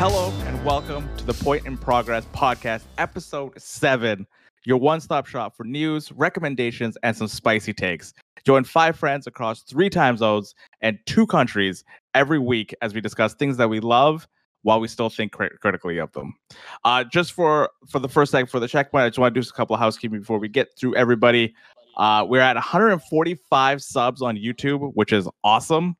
Hello and welcome to the Point in Progress podcast, episode seven, your one stop shop for news, recommendations, and some spicy takes. Join five friends across three time zones and two countries every week as we discuss things that we love while we still think crit- critically of them. Uh, just for for the first second for the checkpoint, I just want to do a couple of housekeeping before we get through everybody. Uh, we're at 145 subs on YouTube, which is awesome.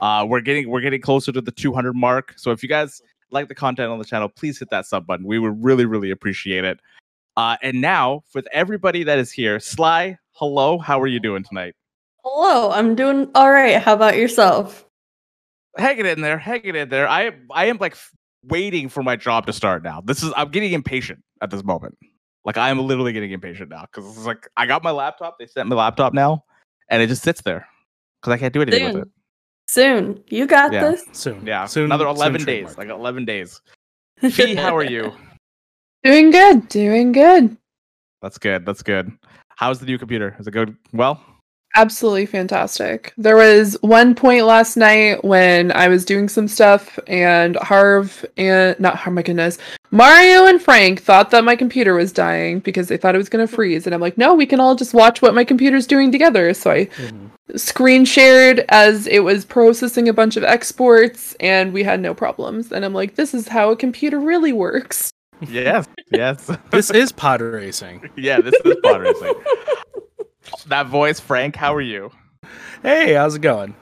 Uh, we're getting we're getting closer to the 200 mark. So if you guys like the content on the channel, please hit that sub button. We would really really appreciate it. Uh, and now, with everybody that is here, Sly, hello, how are you doing tonight? Hello, I'm doing all right. How about yourself? Hanging in there, hanging in there. I I am like waiting for my job to start now. This is I'm getting impatient at this moment. Like I am literally getting impatient now because it's like I got my laptop. They sent me laptop now, and it just sits there because I can't do anything with it. Soon. You got Yeah. this. Soon. Yeah, Soon. another soon 11 days. trademark. Like 11 days. Fee, how are you? Doing good, doing good. That's good. That's good. How's the new computer? Is it good? Well, Absolutely fantastic. There was one point last night when I was doing some stuff and Harv and not Harv, my goodness, Mario and Frank thought that my computer was dying because they thought it was going to freeze. And I'm like, no, we can all just watch what my computer's doing together. So I Mhm. screen shared as it was processing a bunch of exports and we had no problems. And I'm like, this is how a computer really works. yes, yes. This is pod racing. yeah, this is pod racing. that voice, Frank, how are you? Hey, how's it going?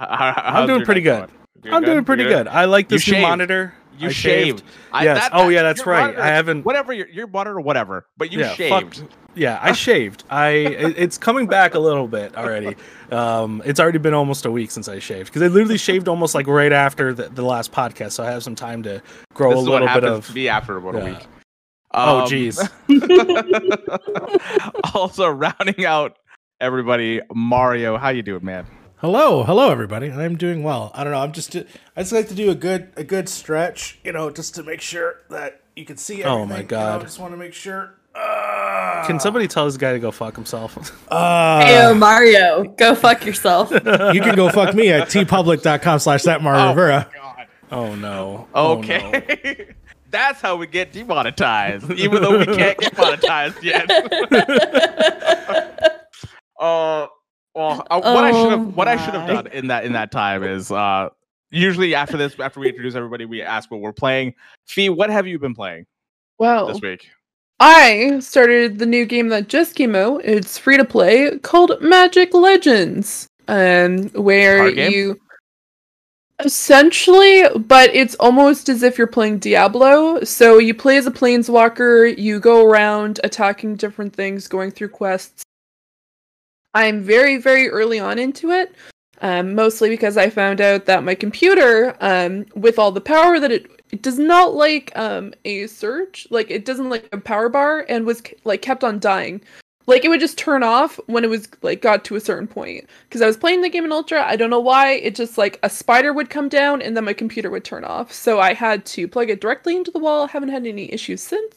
H- how- how's doing pretty night good. going? I'm doing pretty good. I like You this new shaved. monitor. You I shaved. I- Yes. Oh, yeah, that's right. I haven't- Whatever your your or whatever. But you Yeah, fuck- shaved. Yeah, I shaved. I it's coming back a little bit already. Um, it's already been almost a week since I shaved because I literally shaved almost like right after the, the last podcast, so I have some time to grow This a little bit of. me after about a yeah. week. Oh, Um, jeez. also, rounding out everybody, Mario, how you doing, man? Hello, hello everybody. I'm doing well. I don't know. I'm just I just like to do a good a good stretch, you know, just to make sure that you can see everything. Oh my you know, God. I just want to make sure. Uh, Can somebody tell this guy to go fuck himself? Uh, Hey, Mario, go fuck yourself. you can go fuck me at tpublic.com slash that Mario Rivera. God. oh no. Oh, no. Okay. That's how we get demonetized, even though we can't get monetized yet. uh, well, uh, what I should Oh have what I should have done in that in that time is uh, usually after this, after we introduce everybody, we ask what we're playing. Fee, what have you been playing Well, this week? I started the new game that just came out. It's free to play called Magic Legends. Um where you essentially but it's almost as if you're playing Diablo. So you play as a planeswalker, you go around attacking different things, going through quests. I'm very very early on into it. Um, mostly because I found out that my computer, um, with all the power that it, it does not like um, a surge, like it doesn't like a power bar, and was like kept on dying. Like it would just turn off when it was like got to a certain point. Because I was playing the game in ultra, I don't know why. It just like a spider would come down and then my computer would turn off. So I had to plug it directly into the wall. Haven't had any issues since.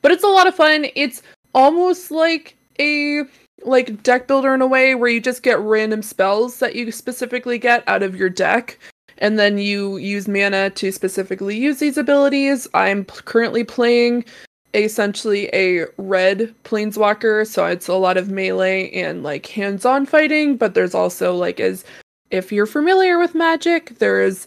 But it's a lot of fun. It's almost like a like deck builder in a way where you just get random spells that you specifically get out of your deck and then you use mana to specifically use these abilities. I'm p- currently playing essentially a red planeswalker, so it's a lot of melee and like hands-on fighting, but there's also like as if you're familiar with magic, there's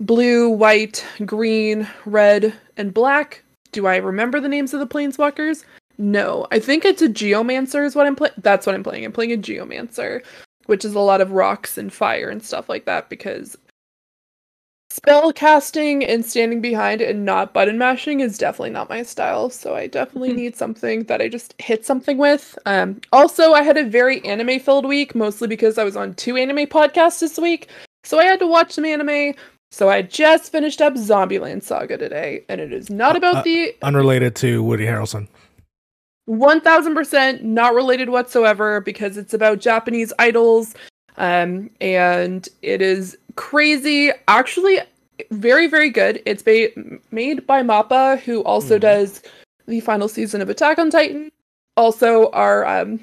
blue, white, green, red, and black. Do I remember the names of the planeswalkers? No, I think it's a geomancer is what I'm playing. That's what I'm playing. I'm playing a geomancer, which is a lot of rocks and fire and stuff like that because spell casting and standing behind and not button mashing is definitely not my style. So I definitely Hmm. need something that I just hit something with. Um, also, I had a very anime filled week, mostly because I was on two anime podcasts this week. So I had to watch some anime. So I just finished up Zombieland Saga today, and it is not about Uh, the Unrelated to Woody Harrelson. 1000% not related whatsoever because it's about Japanese idols. Um, and it is crazy. Actually, very, very good. It's ba- made by Mappa, who also Mhm. does the final season of Attack on Titan. Also, our um,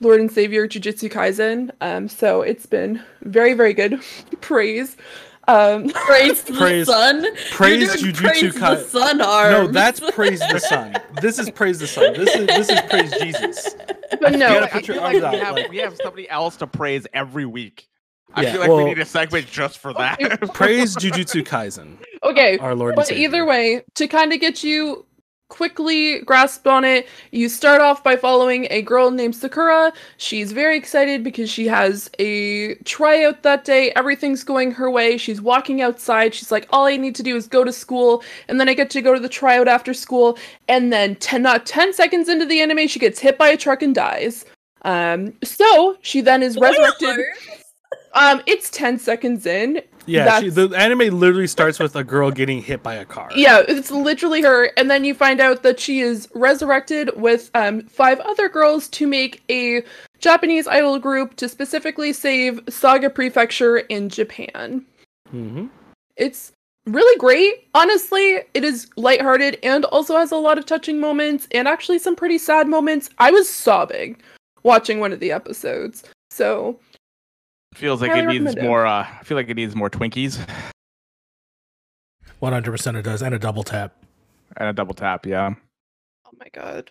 Lord and Savior Jujutsu Kaisen. Um, so it's been very, very good. Praise. Um, Praise the Praise- sun. praise You're doing Jujutsu praise Kai- the sun arms. No, that's praise the sun. This is praise the sun. This is this is praise Jesus. but You no, gotta I put your feel like arms we have, like- we have somebody else to praise every week. I Yeah, feel like we need a segment just for that. Praise Jujutsu Kaisen, okay. our Lord But either way, to kind of get you quickly grasped on it, you start off by following a girl named Sakura. She's very excited because she has a tryout that day. Everything's going her way. She's walking outside. She's like, all I need to do is go to school, and then I get to go to the tryout after school. And then 10, not 10 seconds into the anime, she gets hit by a truck and dies. Um, so she then is resurrected. Um, it's 10 seconds in. Yeah, she, the anime literally starts with a girl getting hit by a car. Yeah, it's literally her, and then you find out that she is resurrected with um, five other girls to make a Japanese idol group to specifically save Saga Prefecture in Japan. hmm It's really great. Honestly, it is lighthearted and also has a lot of touching moments and actually some pretty sad moments. I was sobbing watching one of the episodes. So, Feels like it needs more. Uh, I feel like it needs more Twinkies One hundred percent it does, and a double tap. and a double tap. Yeah. oh my god.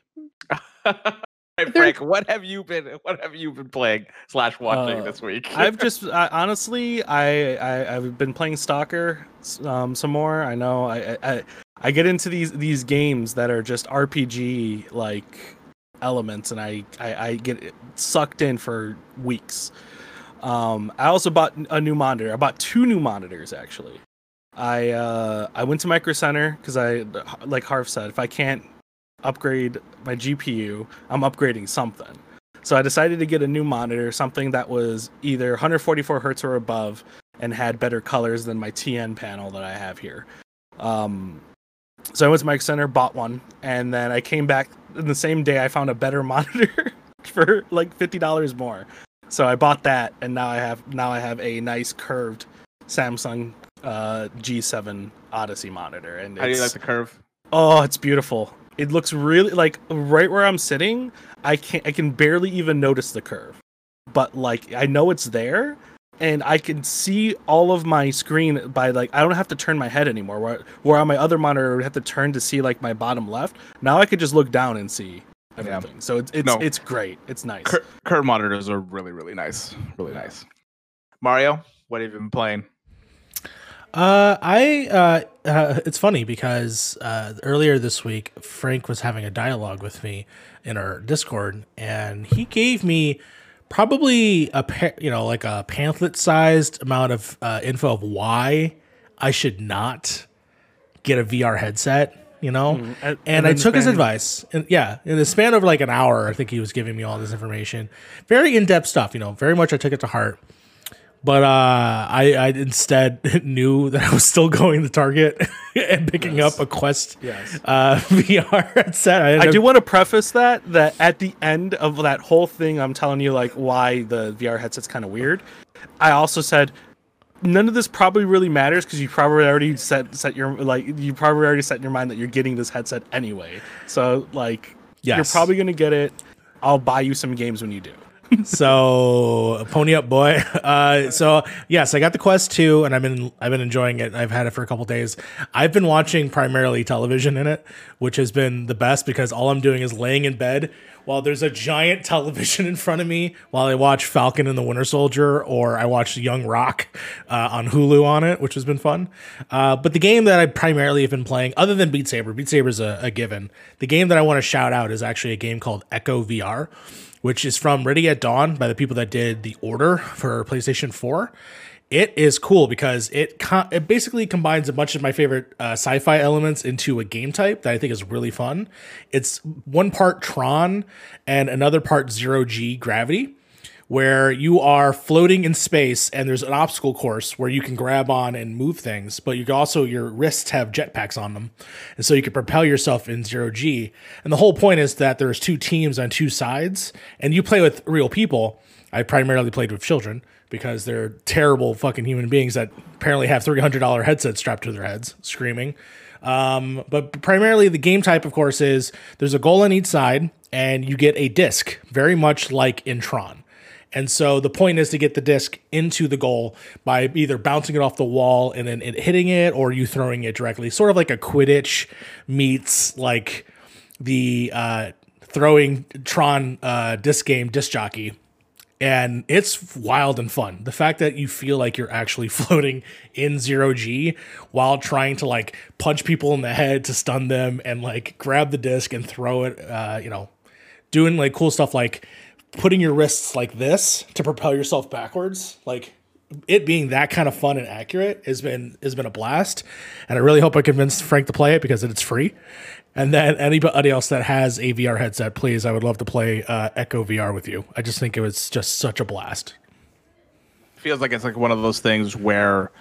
Hey, Frank, what have you been? What have you been playing slash watching Uh, this week? I've just I, honestly, I, I I've been playing Stalker um, some more. I know I, I I I get into these these games that are just RPG like elements, and I I, I get sucked in for weeks. Um, I also bought a new monitor. I bought two new monitors actually. I uh I went to Micro Center because I like Harv said, if I can't upgrade my GPU, I'm upgrading something. So I decided to get a new monitor, something that was either 144 hertz or above, and had better colors than my TN panel that I have here. Um, so I went to Micro Center, bought one, and then I came back the same day. I found a better monitor for like fifty dollars more. So I bought that, and now I have now I have a nice curved Samsung uh, G7 Odyssey monitor, and How do you like the curve? Oh, it's beautiful. It looks really like right where I'm sitting, I can I can barely even notice the curve. But like I know it's there and I can see all of my screen by like I don't have to turn my head anymore. Where where on my other monitor I would have to turn to see like my bottom left. Now I could just look down and see Yeah. everything. So it's it's No. it's great. It's nice. Cur- curve monitors are really, really nice. Really nice. Mario, what have you been playing? Uh, I uh, uh, it's funny because uh, earlier this week Frank was having a dialogue with me in our Discord, and he gave me probably a pa- you know like a pamphlet sized amount of uh, info of why I should not get a VR headset. You know, Mhm. And- and, I took his advice. And yeah, in the span of like an hour, I think he was giving me all this information. Very in depth stuff. You know, very much I took it to heart. But uh, I, I instead knew that I was still going to Target and picking Yes. up a Quest Yes. uh, VR headset. I, I do want to preface that that at the end of that whole thing, I'm telling you like why the VR headset's kind of weird. I also said none of this probably really matters because you probably already set set your like you probably already set in your mind that you're getting this headset anyway. So like you're probably gonna get it. I'll buy you some games when you do. So pony up boy. Uh so yes i got the quest 2 and i've been i've been enjoying it. I've had it for a couple days. I've been watching primarily television in it which has been the best because all i'm doing is laying in bed while there's a giant television in front of me while i watch falcon and the winter soldier or i watch young rock uh, on hulu on it which has been fun. Uh, but the game that i primarily have been playing other than beat saber beat saber is a, a given. The game that i want to shout out is actually a game called echo vr which is from Ready at Dawn by the people that did The Order for PlayStation 4. It is cool because it co- it basically combines a bunch of my favorite uh, sci-fi elements into a game type that I think is really fun. It's one part Tron and another part Zero G Gravity where you are floating in space and there's an obstacle course where you can grab on and move things, but you also your wrists have jetpacks on them, and so you can propel yourself in zero g. And the whole point is that there's two teams on two sides, and you play with real people. I primarily played with children because they're terrible fucking human beings that apparently have three hundred dollar headsets strapped to their heads, screaming. Um, but primarily, the game type, of course, is there's a goal on each side, and you get a disc, very much like in Tron And so the point is to get the disc into the goal by either bouncing it off the wall and then it hitting it or you throwing it directly. Sort of like a Quidditch meets like the uh, throwing Tron uh, disc game disc jockey. And it's wild and fun. The fact that you feel like you're actually floating in zero G while trying to like punch people in the head to stun them and like grab the disc and throw it, uh, you know, doing like cool stuff like putting your wrists like this to propel yourself backwards like it being that kind of fun and accurate has been has been a blast. And i really hope i convinced frank to play it because it's free. And then anybody else that has a vr headset please i would love to play uh, echo vr with you. I just think it was just such a blast. Feels like it's like one of those things where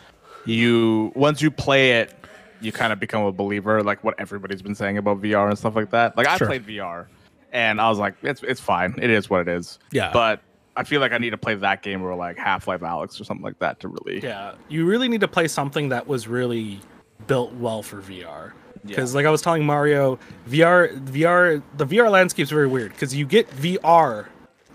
you once you play it you kind of become a believer like what everybody's been saying about vr and stuff like that. Like i Sure. played vr and i was like it's it's fine it is what it is Yeah. but i feel like i need to play that game or like half-life alex or something like that to really Yeah, you really need to play something that was really built well for VR. Because, like I was telling Mario, VR, VR, the VR landscape's very weird because you get VR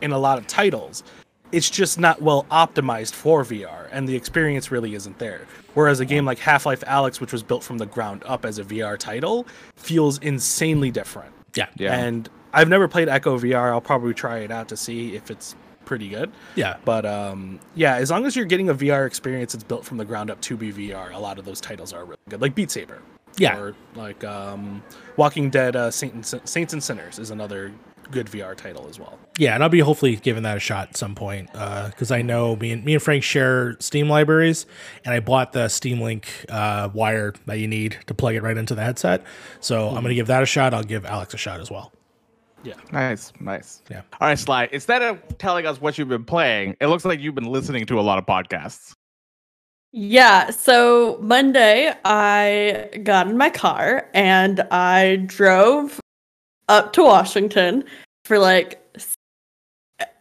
in a lot of titles. It's just not well optimized for VR, and the experience really isn't there. Whereas a game like Half Life Alyx, which was built from the ground up as a VR title, feels insanely different. yeah Yeah. And I've never played Echo VR. I'll probably try it out to see if it's pretty good. yeah But um, yeah, as long as you're getting a VR experience that's built from the ground up to be VR, a lot of those titles are really good. Like Beat Saber. Yeah. Or like um, Walking Dead uh, Saint and, Saints and Sinners is another good VR title as well. yeah and i'll be hopefully giving that a shot at some point because i know me and me and frank share steam libraries and i bought the steam link uh, wire that you need to plug it right into the headset so i'm going to give that a shot i'll give alyx a shot as well Yeah. nice nice Yeah. all right sly instead of telling us what you've been playing it looks like you've been listening to a lot of podcasts Yeah, so Monday I got in my car and I drove up to Washington for like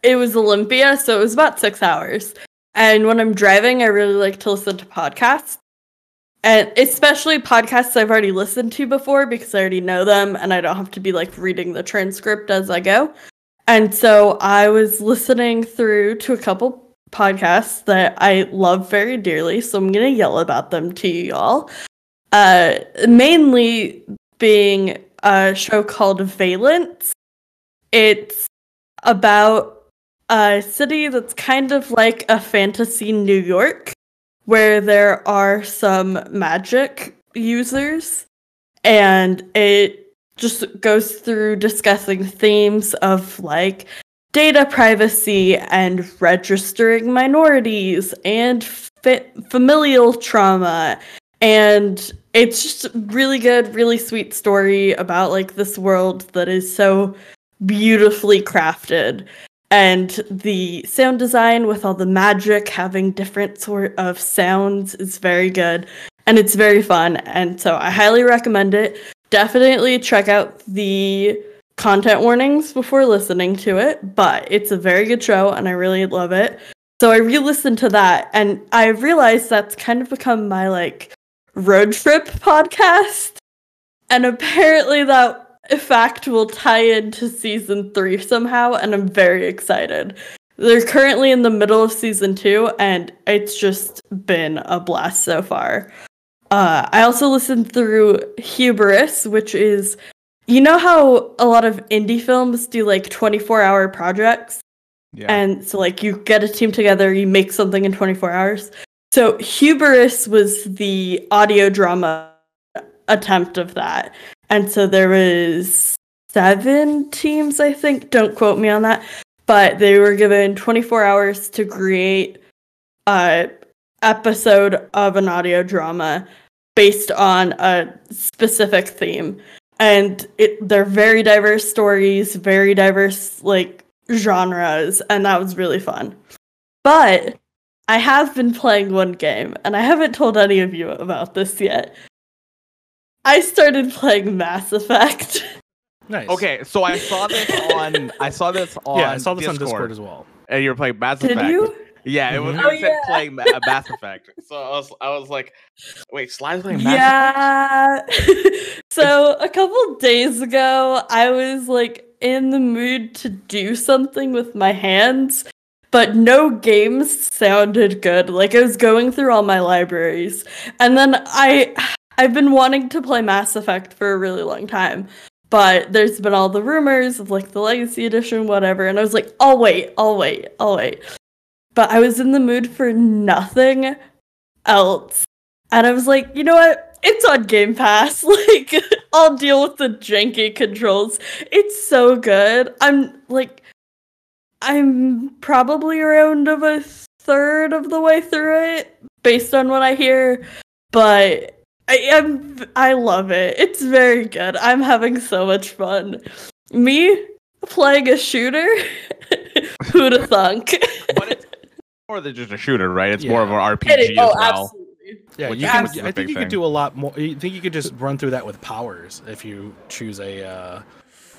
it was Olympia, so it was about 6 hours. And when I'm driving, I really like to listen to podcasts. And especially podcasts I've already listened to before because I already know them and I don't have to be like reading the transcript as I go. And so I was listening through to a couple podcasts that I love very dearly, so I'm gonna yell about them to you all. Uh, mainly being a show called Valence. It's about a city that's kind of like a fantasy New York, where there are some magic users, and it just goes through discussing themes of like data privacy and registering minorities and fa- familial trauma. And it's just really good really sweet story about like this world that is so beautifully crafted and the sound design with all the magic having different sort of sounds is very good and it's very fun and so i highly recommend it definitely check out the content warnings before listening to it, but it's a very good show and I really love it. So I re-listened to that and I realized that's kind of become my like road trip podcast. And apparently that fact will tie into season 3 somehow and I'm very excited. They're currently in the middle of season 2 and it's just been a blast so far. Uh, I also listened through Hubris, which is you know how a lot of indie films do like 24 hour projects? yeah And so, like, you get a team together, you make something in 24 hours. So, Hubris was the audio drama attempt of that. And so, there was seven teams, I think. Don't quote me on that. But they were given 24 hours to create a episode of an audio drama based on a specific theme and it they're very diverse stories, very diverse like genres, and that was really fun. But I have been playing one game, and I haven't told any of you about this yet. I started playing Mass Effect. Nice. okay so i saw this on i saw this on Yeah, I saw this on discord, Discord as well. and you were playing mass Did effect you? yeah it was Mhm. it Oh, said yeah. playing Ma- uh, mass effect so i was i was like wait Sly's playing mass effect Yeah. so a couple days ago, I was like in the mood to do something with my hands. but no games sounded good. Like I was going through all my libraries, and then I I've been wanting to play Mass Effect for a really long time. But there's been all the rumors of like the Legacy Edition, whatever, and I was like, I'll wait, I'll wait, I'll wait. But I was in the mood for nothing else. And I was like, you know what? It's on Game Pass. Like, I'll deal with the janky controls. It's so good. I'm like, I'm probably around of a third of the way through it, based on what I hear. But I am I love it. It's very good. I'm having so much fun. Me playing a shooter? Who'd have thunk? but it's more than just a shooter, right? It's Yeah. more of an It RPG is- as oh, well. absolutely. Yeah, Which you can, a I big think you thing. could do a lot more. You think you could just run through that with powers if you choose a. Uh,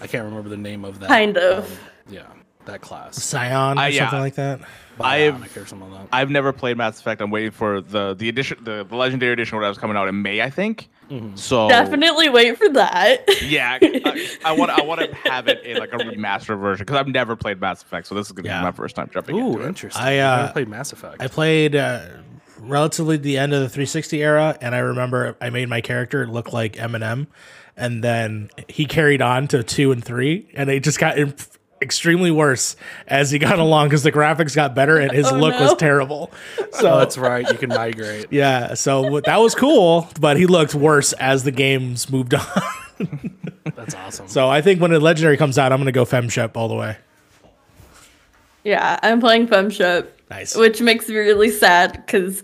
I can't remember the name of that. Kind of. um, yeah, that class. Scion or Uh, yeah. something like that. I've- or something like that. I've never played Mass Effect. I'm waiting for the the edition, the, the Legendary Edition, whatever's coming out in May, I think. Mhm. So Definitely wait for that. yeah, I, I want I want to have it in like a remastered version because I've never played Mass Effect, so this is gonna Yeah. be my first time jumping Ooh, into it. interesting. I, I uh, never played Mass Effect. I played uh, relatively the end of the 360 era, and I remember I made my character look like Eminem, and then he carried on to two and three, and it just got imp- extremely worse as he got along because the graphics got better and his Oh, look no. was terrible. Oh, so oh, that's right. You can migrate. yeah, so that was cool, but he looked worse as the games moved on. That's awesome. so I think when the legendary comes out, I'm gonna go femshep all the way. yeah, I'm playing FemShep, Nice. which makes me really sad because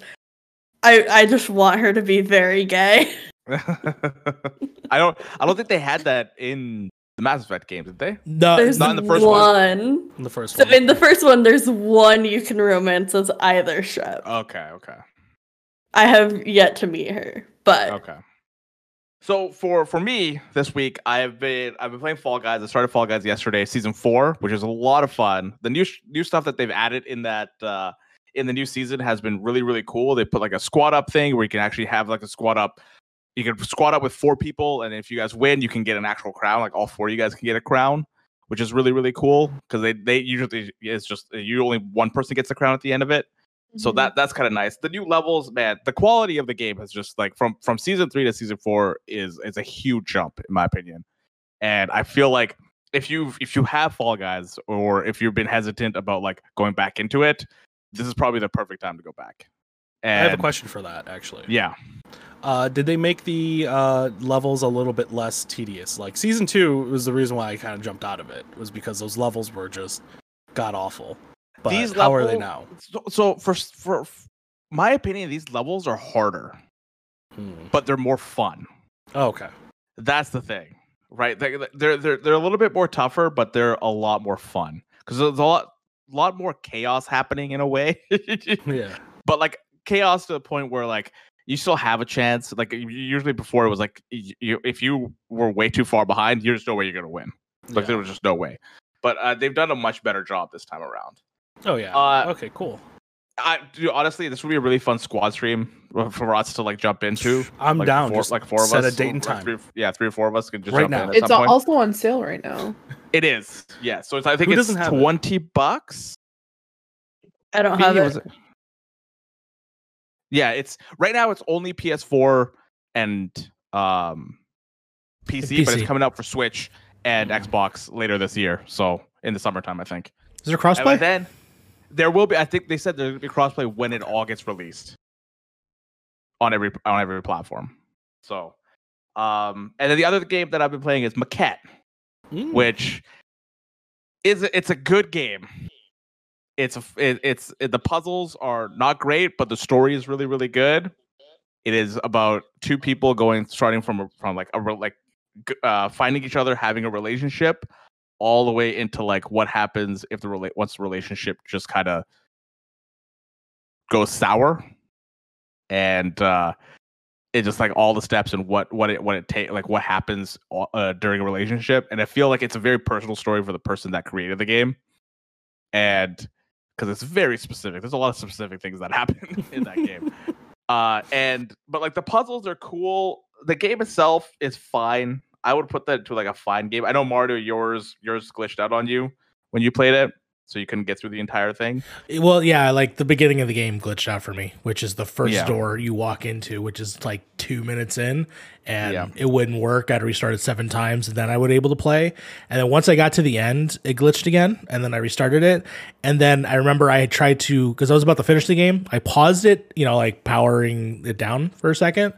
I I just want her to be very gay. I don't I don't think they had that in the Mass Effect games, did they? No, There's not in the first one. one. In the first So one. in the first one, there's one you can romance as either Shep. Okay, okay. I have yet to meet her, but Okay. So for for me this week, I've been I've been playing Fall Guys. I started Fall Guys yesterday, season four, which is a lot of fun. The new new stuff that they've added in that uh, in the new season has been really really cool. They put like a squad up thing where you can actually have like a squad up. You can squad up with four people, and if you guys win, you can get an actual crown. Like all four of you guys can get a crown, which is really really cool because they they usually it's just you only one person gets the crown at the end of it. So Mm-hmm. that that's kind of nice. The new levels, man, the quality of the game has just like from from season three to season four is is a huge jump in my opinion. And I feel like if you if you have Fall Guys or if you've been hesitant about like going back into it, this is probably the perfect time to go back. I have a question for that actually. Yeah, Uh, did they make the uh, levels a little bit less tedious? Like season two was the reason why I kind of jumped out of it was because those levels were just god awful. But these how are they now? So, so for for my opinion, these levels are harder, Hmm. but they're more fun. Oh, okay. That's the thing, right? They- They're they're they're a little bit more tougher, but they're a lot more fun because there's a lot a lot more chaos happening in a way. Yeah. but like chaos to the point where like you still have a chance. Like usually before it was like you, if you were way too far behind, there's no way you're gonna win. Like yeah. there was just no way. But uh, they've done a much better job this time around. Oh yeah. Uh, okay. Cool. I dude, honestly, this would be a really fun squad stream for us to like jump into. I'm like down. Four, Just like four of set us. a date and or- or time. Three, yeah, three or four of us could just Right jump now. in at It's some al- point. also on sale right now. It is. Yeah. So it's, I think Who it's doesn't have it? twenty bucks. I don't Fee, have it. it- Yeah, it's right now. It's only PS4 and um PC, but it's coming out for Switch and Mm. Xbox later this year. So in the summertime, I think. Is there And crossplay? then there will be. I think they said there's gonna be crossplay when it all gets released on every on every platform. So, um, and then the other game that I've been playing is Maquette Mm. which is it's a good game. It's it, it's it, the puzzles are not great, but the story is really really good. It is about two people going starting from from like a like uh, finding each other, having a relationship, all the way into like what happens if the rela- once the relationship just kind of goes sour, and uh, it's just like all the steps and what what it what it take like what happens uh, uh, during a relationship. And i feel like it's a very personal story for the person that created the game. And because it's very specific. There's a lot of specific things that happen in that game. Uh and but like the puzzles are cool. The game itself is fine. I would put that to like a fine game. I know mario yours yours glitched out on you when you played it so you couldn't get through the entire thing. Well, yeah, like the beginning of the game glitched out for me, which is the first Yeah. door you walk into, which is like two minutes in, and Yeah. it wouldn't work. I'd restart it seven times, and then I would able to play. And then once I got to the end, it glitched again, and then I restarted it. And then I remember I had tried to because I was about to finish the game. I paused it, you know, like powering it down for a second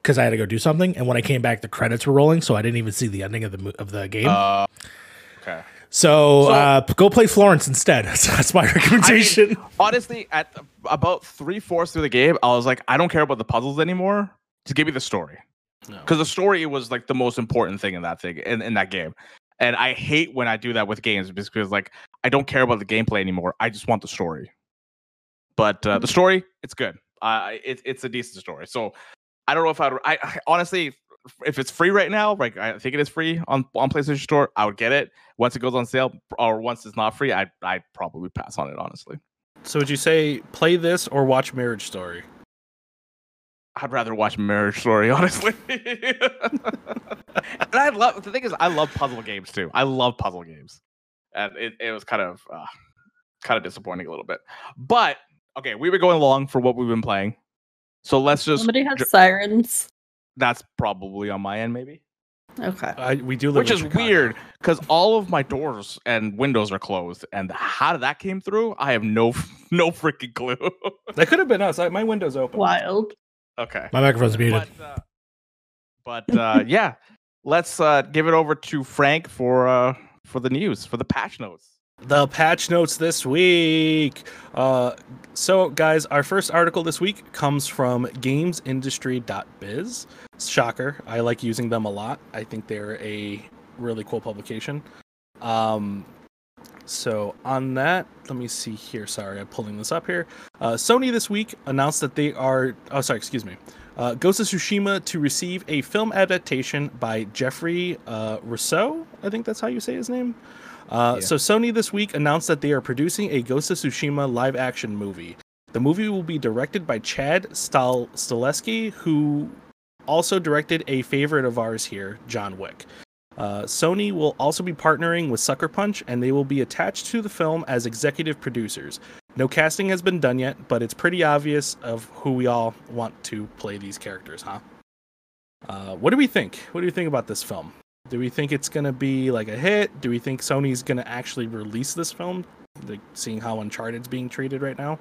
because I had to go do something. And when I came back, the credits were rolling, so I didn't even see the ending of the of the game. Uh. So so- uh, go play Florence instead. That's my recommendation. Honestly, at about three fourths through the game, I was like, I don't care about the puzzles anymore. Just give me the story. No. Because the story was like the most important thing in that thing in, in that game. And I hate when I do that with games because like I don't care about the gameplay anymore. I just want the story. But uh, the story, it's good. Uh, it, it's a decent story. So I don't know if I'd, I, I honestly, if it's free right now, like I think it is free on on PlayStation Store, I would get it. Once it goes on sale, or once it's not free, I I'd probably pass on it. Honestly, So would you say play this or watch Marriage Story? I'd rather watch Marriage Story. Honestly, and I love the thing is, I love puzzle games too. I love puzzle games, and it, it was kind of uh, kind of disappointing a little bit. But okay, we were going along for what we've been playing, so let's just. Somebody has dr- sirens. That's probably on my end, maybe. Okay. I, we do live which in is Chicago. weird because all of my doors and windows are closed and how did that came through i have no no freaking clue That could have been us. I, my window's open. Wild. okay My microphone's muted. but uh, but uh yeah let's uh give it over to frank for uh for the news for the patch notes The patch notes this week. Uh, so, guys, our first article this week comes from gamesindustry.biz. Shocker. I like using them a lot. I think they're a really cool publication. Um, so, on that, let me see here. Sorry, I'm pulling this up here. Uh, Sony this week announced that they are. Oh, sorry, excuse me. Uh, Ghost of Tsushima to receive a film adaptation by Jeffrey uh, Rousseau. I think that's how you say his name. Uh, Yeah. So Sony this week announced that they are producing a Ghost of Tsushima live-action movie. The movie will be directed by Chad Stal- Stileski, who also directed a favorite of ours here, John Wick. Uh, Sony will also be partnering with Sucker Punch, and they will be attached to the film as executive producers. No casting has been done yet, but it's pretty obvious of who we all want to play these characters, huh? Uh, what do we think? What do you think about this film? Do we think it's gonna be like a hit? Do we think Sony's gonna actually release this film? Like seeing how Uncharted's being treated right now.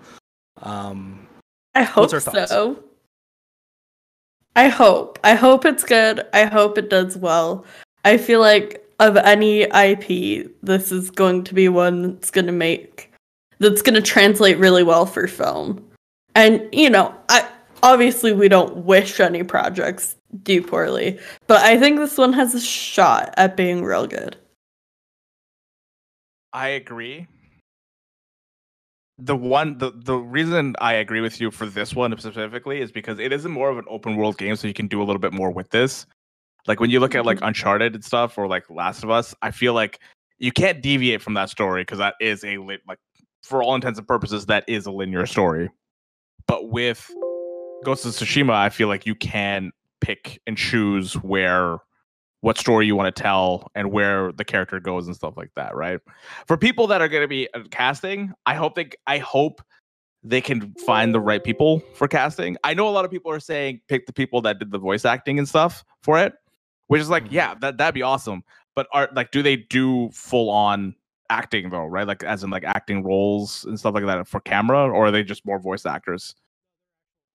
Um, I hope thoughts? so. I hope. I hope it's good. I hope it does well. I feel like of any IP, this is going to be one that's going to make that's going to translate really well for film. And you know, I obviously we don't wish any projects do poorly, but I think this one has a shot at being real good. i agree. The one the, the reason i agree with you for this one specifically is because it isn't more of an open world game so you can do a little bit more with this. Like when you look at like mm-hmm. uncharted and stuff or like last of us i feel like you can't deviate from that story because that is a lit like for all intents and purposes that is a linear story. But with ghost of tsushima i feel like you can pick and choose where what story you want to tell and where the character goes and stuff like that right? For people that are going to be uh, casting i hope they i hope they can find the right people for casting. I know a lot of people are saying pick the people that did the voice acting and stuff for it which is like Mhm. yeah that, that'd be awesome. But are like do they do full on acting though right? Like as in like acting roles and stuff like that for camera or are they just more voice actors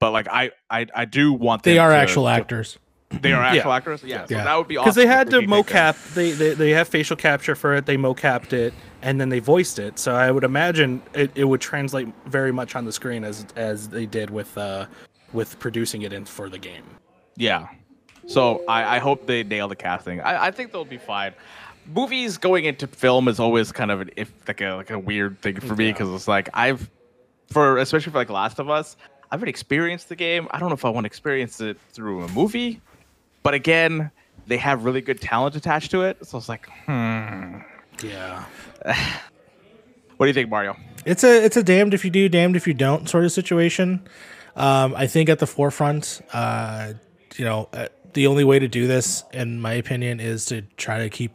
but like i i, I do want They them are to- actual to- actors. they are Yeah. actual actors yeah, so Yeah. that would be awesome. because awesome they had to can make them. mocap they, they they have facial capture for it they mocapped it and then they voiced it so i would imagine it, it would translate very much on the screen as as they did with uh with producing it in for the game Yeah. So I, I hope they nail the casting. I, I think they'll be fine. Movies going into film is always kind of an if like a like a weird thing for me Yeah. because it's like I've for especially for like Last of Us, I've already experienced the game. I don't know if I want to experience it through a movie, but again, they have really good talent attached to it. So it's like, hmm. yeah What do you think, Mario? It's a it's a damned if you do, damned if you don't sort of situation. Um, I think at the forefront, uh, you know, uh, the only way to do this, in my opinion, is to try to keep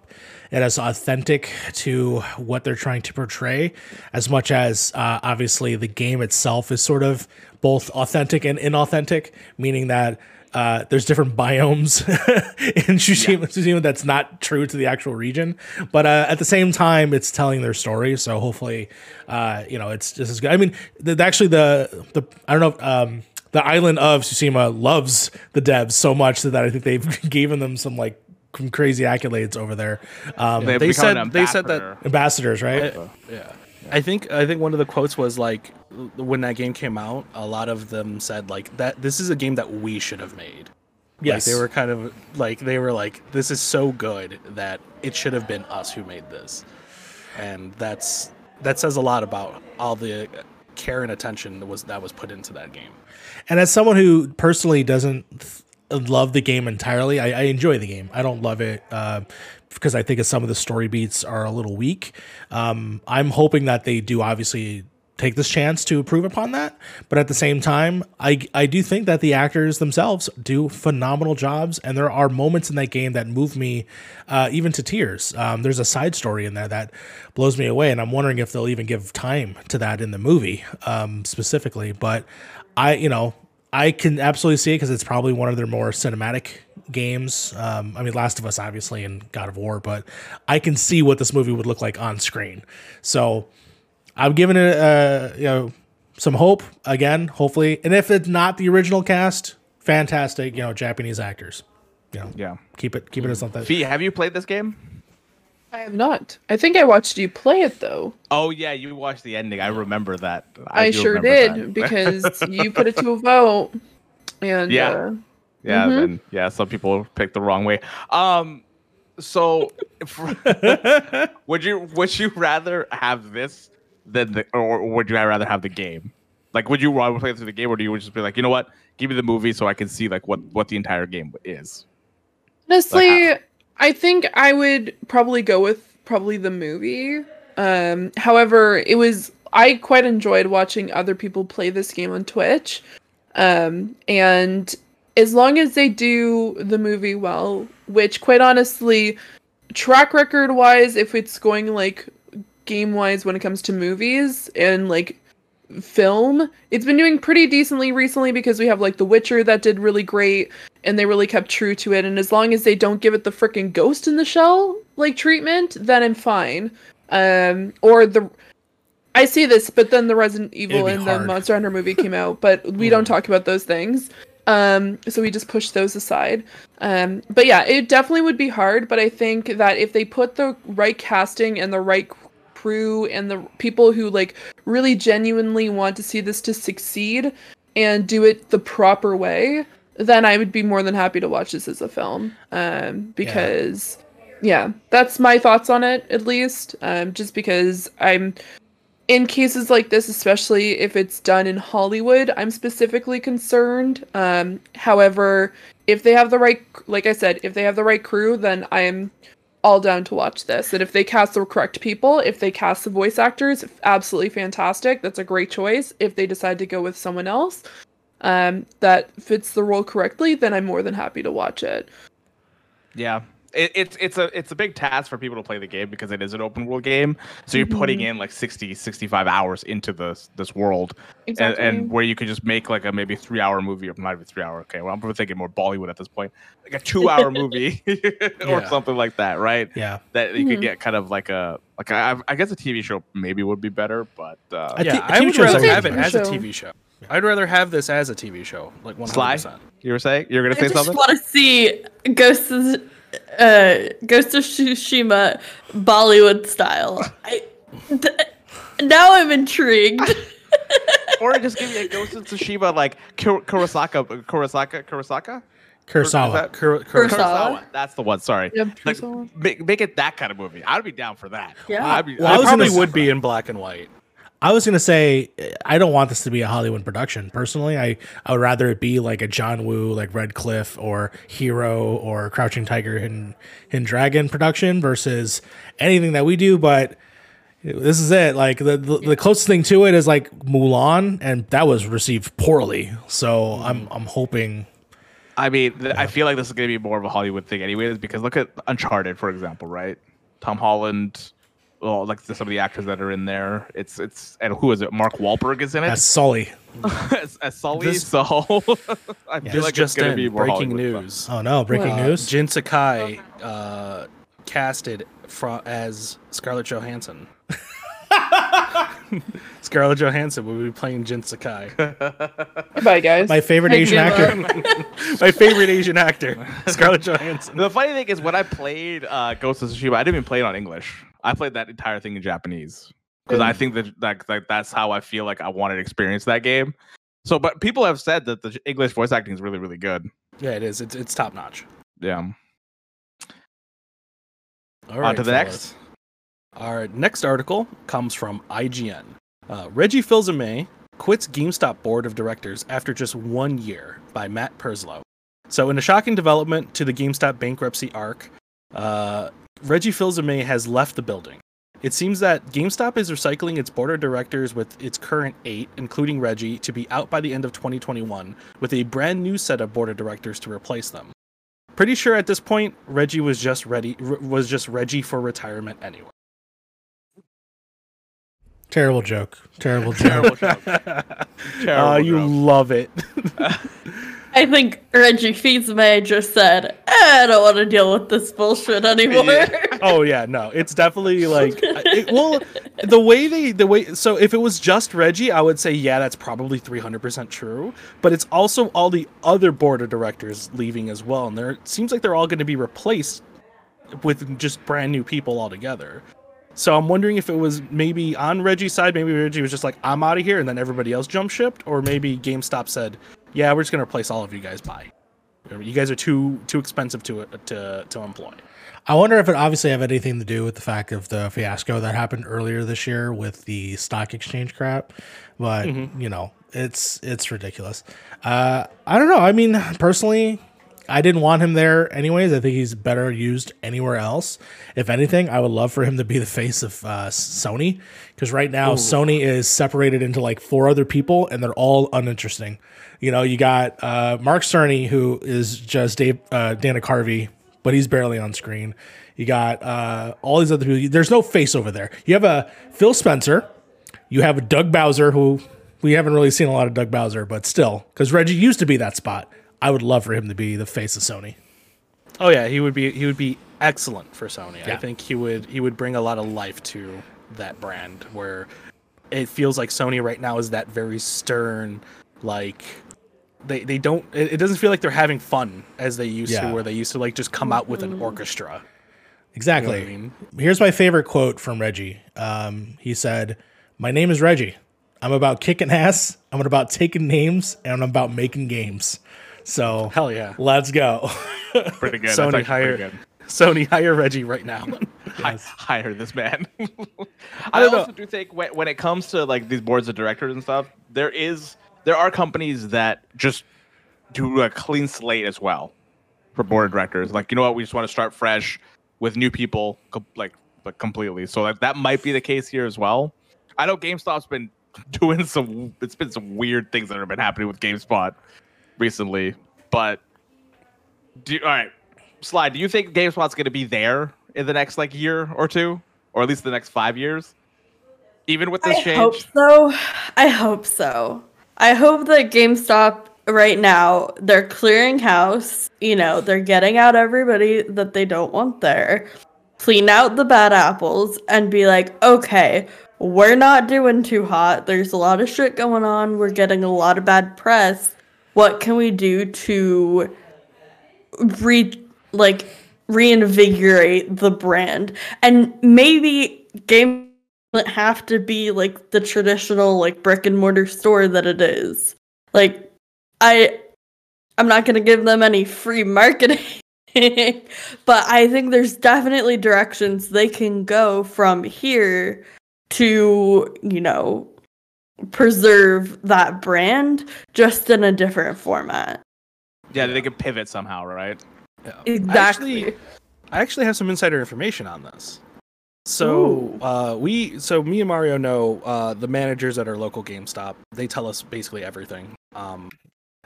it as authentic to what they're trying to portray, as much as uh, obviously the game itself is sort of both authentic and inauthentic, meaning that uh, there's different biomes in Tsushima, Tsushima that's not true to the actual region, but uh, at the same time, it's telling their story. So hopefully, uh, you know, it's just as good. I mean, the, the- actually, the the I don't know. Um, the island of Tsushima loves the devs so much that I think they've given them some like some crazy accolades over there. Um, They've They become said- they said that- ambassadors, right? Yeah. I think I think one of the quotes was like when that game came out, a lot of them said like that this is a game that we should have made. yes, Like they were kind of like they were like this is so good that it should have been us who made this. And that's that says a lot about all the care and attention that was that was put into that game. And as someone who personally doesn't love the game entirely, I, I enjoy the game. I don't love it uh, because I think some of the story beats are a little weak. Um, I'm hoping that they do obviously take this chance to improve upon that, but at the same time, I I do think that the actors themselves do phenomenal jobs, and there are moments in that game that move me uh, even to tears. Um, there's a side story in there that blows me away, and I'm wondering if they'll even give time to that in the movie um, specifically. But I, you know, I can absolutely see it because it's probably one of their more cinematic games. Um, I mean, Last of Us, obviously, and God of War, but I can see what this movie would look like on screen. So I'm giving it, uh, you know, some hope again, hopefully. And if it's not the original cast, fantastic, you know, Japanese actors. You know, Yeah. keep it, keep it as something. Fee, have you played this game? I have not. I think I watched you play it though. Oh yeah, you watched the ending. I remember that. I, do sure did because you put it to a vote. And Yeah. uh, yeah, Mhm. then yeah, some people picked the wrong way. Um, so would you would you rather have this than the or would you rather have the game? Like, would you rather play through the game, or do you just be like, you know what, give me the movie so I can see like what what the entire game is? honestly, I think I would probably go with probably the movie. Um, however, it was I quite enjoyed watching other people play this game on Twitch. Um, and as long as they do the movie well, which quite honestly, track record wise, if it's going like game wise when it comes to movies and like film, it's been doing pretty decently recently because we have like The Witcher that did really great and they really kept true to it. And as long as they don't give it the freaking ghost in the shell like treatment, then I'm fine. Um, or the I say this, but then the Resident Evil and the. Monster Hunter movie came out, but we don't talk about those things. Um, so we just push those aside. Um, but yeah, it definitely would be hard, but I think that if they put the right casting and the right crew and the people who like really genuinely want to see this to succeed and do it the proper way, then I would be more than happy to watch this as a film. Um, because yeah, that's my thoughts on it at least. Um, just because I'm in cases like this, especially if it's done in Hollywood, I'm specifically concerned. Um, however, if they have the right, like I said, if they have the right crew, then I'm all down to watch this. And if they cast the correct people, if they cast the voice actors, absolutely fantastic. That's a great choice. If they decide to go with someone else um, that fits the role correctly, then I'm more than happy to watch it. Yeah. It, it's it's a it's a big task for people to play the game because it is an open world game. So you're putting Mm-hmm. in like 60, 65 hours into this this world, Exactly. and, and where you could just make like a maybe three hour movie or not even three hour. Okay, well I'm thinking more Bollywood at this point, like a two hour movie or Yeah. something like that, right? Yeah. That you Mhm. could get kind of like a like a, I guess a TV show maybe would be better, but uh, I yeah, thi- a I TV would rather have it as a TV show. I'd rather have this as a TV show, like one Sly, hundred percent. you were saying you're gonna I say just want to see Ghost of, uh, Ghost of Tsushima Bollywood style. I, th- now I'm intrigued. or just give me a Ghost of Tsushima like Kur- Kurosaka, Kurosaka, Kurosaka. Kurosawa. Is that- Kur- Kurosawa. Kurosawa. That's the one. Sorry. Yep, Like, Kurosawa. make, make it that kind of movie. I'd be down for that. Yeah. I'd be, Well, I I probably would be in black and white. I was gonna say I don't want this to be a Hollywood production. Personally, I I would rather it be like a John Woo, like Red Cliff or Hero or Crouching Tiger, Hidden, Hidden Dragon production versus anything that we do. But this is it. Like the, the the closest thing to it is like Mulan, and that was received poorly. So mm-hmm. I'm I'm hoping I mean, th- I feel like this is going to be more of a Hollywood thing, anyways, because look at Uncharted, for example, right? Tom Holland, well, like some of the actors that are in there. It's it's and who is it? Mark Wahlberg is in it That's Sully. as, as Sully. This- so I feel This like it's just going to in, be more breaking Hollywood stuff. news. Oh no, breaking Uh, news. Jin Sakai uh, casted fro- as Scarlett Johansson. Scarlett Johansson will be playing Jin Sakai. Bye, guys. My favorite Asian actor. My favorite Asian actor, Scarlett Johansson. The funny thing is, when I played uh, Ghost of Tsushima, I didn't even play it on English. I played that entire thing in Japanese because I think that like, like that's how I feel like I wanted to experience that game. So, but people have said that the English voice acting is really, really good. Yeah, it is. It's it's top notch. Yeah. All right, On to the fellas. Our next article comes from IGN. Uh, Reggie Fils-Aimé quits GameStop board of directors after just one year by Matt Purslow. So, in a shocking development to the GameStop bankruptcy arc, uh, Reggie Fils-Aimé has left the building. It seems that GameStop is recycling its board of directors with its current eight, including Reggie, to be out by the end of 2021, with a brand new set of board of directors to replace them. Pretty sure at this point Reggie was just ready r- was just Reggie for retirement anyway. Terrible joke. Terrible joke. Terrible joke. uh, Terrible you joke. love it. I think Reggie Fils-Aimé just said, eh, "I don't want to deal with this bullshit anymore." Yeah. oh yeah, no, it's definitely like it, well, the way they the way so if it was just Reggie, I would say yeah, that's probably three hundred percent true. But it's also all the other board of directors leaving as well, and there it seems like they're all going to be replaced with just brand new people altogether. So I'm wondering if it was maybe on Reggie's side, maybe Reggie was just like, "I'm out of here," and then everybody else jump shipped, or maybe GameStop said, "Yeah, we're just gonna replace all of you guys by. You guys are too too expensive to to to employ." I wonder if it obviously have anything to do with the fact of the fiasco that happened earlier this year with the stock exchange crap. But you know, it's it's ridiculous. Uh, I don't know. I mean, personally, I didn't want him there anyways. I think he's better used anywhere else. If anything, I would love for him to be the face of uh, Sony because right now Sony is separated into like four other people and they're all uninteresting. You know, you got uh, Mark Cerny who is just Dave uh, Dana Carvey, but he's barely on screen. You got uh, all these other people. There's no face over there. You have a Phil Spencer. You have a Doug Bowser who we haven't really seen a lot of Doug Bowser, but still, because Reggie used to be that spot. I would love for him to be the face of Sony. Oh yeah, he would be he would be excellent for Sony. I think he would he would bring a lot of life to that brand where it feels like Sony right now is that very stern like they they don't it, it doesn't feel like they're having fun as they used Yeah. to where they used to like just come out with an orchestra. Exactly. I mean? Here's my favorite quote from Reggie. Um, he said, "My name is Reggie. I'm about kicking ass. I'm about taking names, and I'm about making games." So Hell yeah. let's go. Pretty good. Sony actually hire good. Sony hire Reggie right now. Hi- hire this man. I, don't also know. do think when, when it comes to like these boards of directors and stuff, there is there are companies that just do a clean slate as well for board of directors. Like you know what, we just want to start fresh with new people, com- like but completely. So like that might be the case here as well. I know GameStop's been doing some. It's been some weird things that have been happening with GameSpot recently, but do all right. Slide. Do you think GameSpot's going to be there in the next like year or two, or at least the next five years, even with this I change? I hope so. I hope so. I hope that GameStop right now they're clearing house. You know, they're getting out everybody that they don't want there, clean out the bad apples, and be like, okay, we're not doing too hot. There's a lot of shit going on. We're getting a lot of bad press. What can we do to re like reinvigorate the brand? And maybe game doesn't have to be like the traditional like brick and mortar store that it is. Like i i'm not going to give them any free marketing but i think there's definitely directions they can go from here to you know preserve that brand just in a different format Yeah, they could pivot somehow, right? Yeah. exactly Actually, I actually have some insider information on this. So uh, we, so me and Mario know uh, the managers at our local GameStop. They tell us basically everything. Um,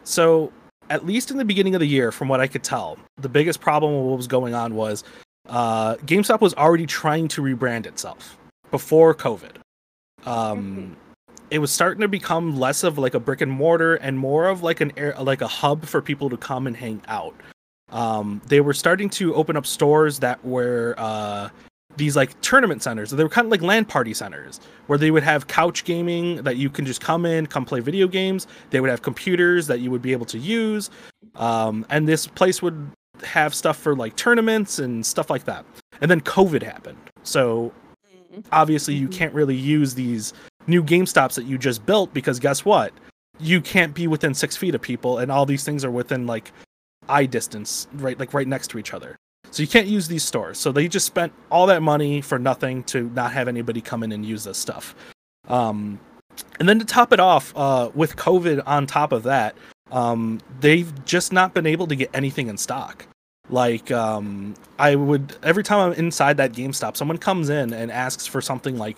so at least in the beginning of the year, from what I could tell, the biggest problem with what was going on was uh, GameStop was already trying to rebrand itself before COVID. Um, it was starting to become less of like a brick and mortar and more of like an air, like a hub for people to come and hang out. Um, they were starting to open up stores that were uh, these like tournament centers. They were kind of like LAN party centers where they would have couch gaming that you can just come in, come play video games. They would have computers that you would be able to use. Um, and this place would have stuff for like tournaments and stuff like that. And then COVID happened. So obviously you can't really use these new GameStops that you just built because guess what? You can't be within six feet of people, and all these things are within like eye distance, right, like right next to each other. So you can't use these stores. So they just spent all that money for nothing to not have anybody come in and use this stuff. Um, and then to top it off, uh, with COVID on top of that, um, they've just not been able to get anything in stock. Like um, I would every time I'm inside that GameStop, someone comes in and asks for something like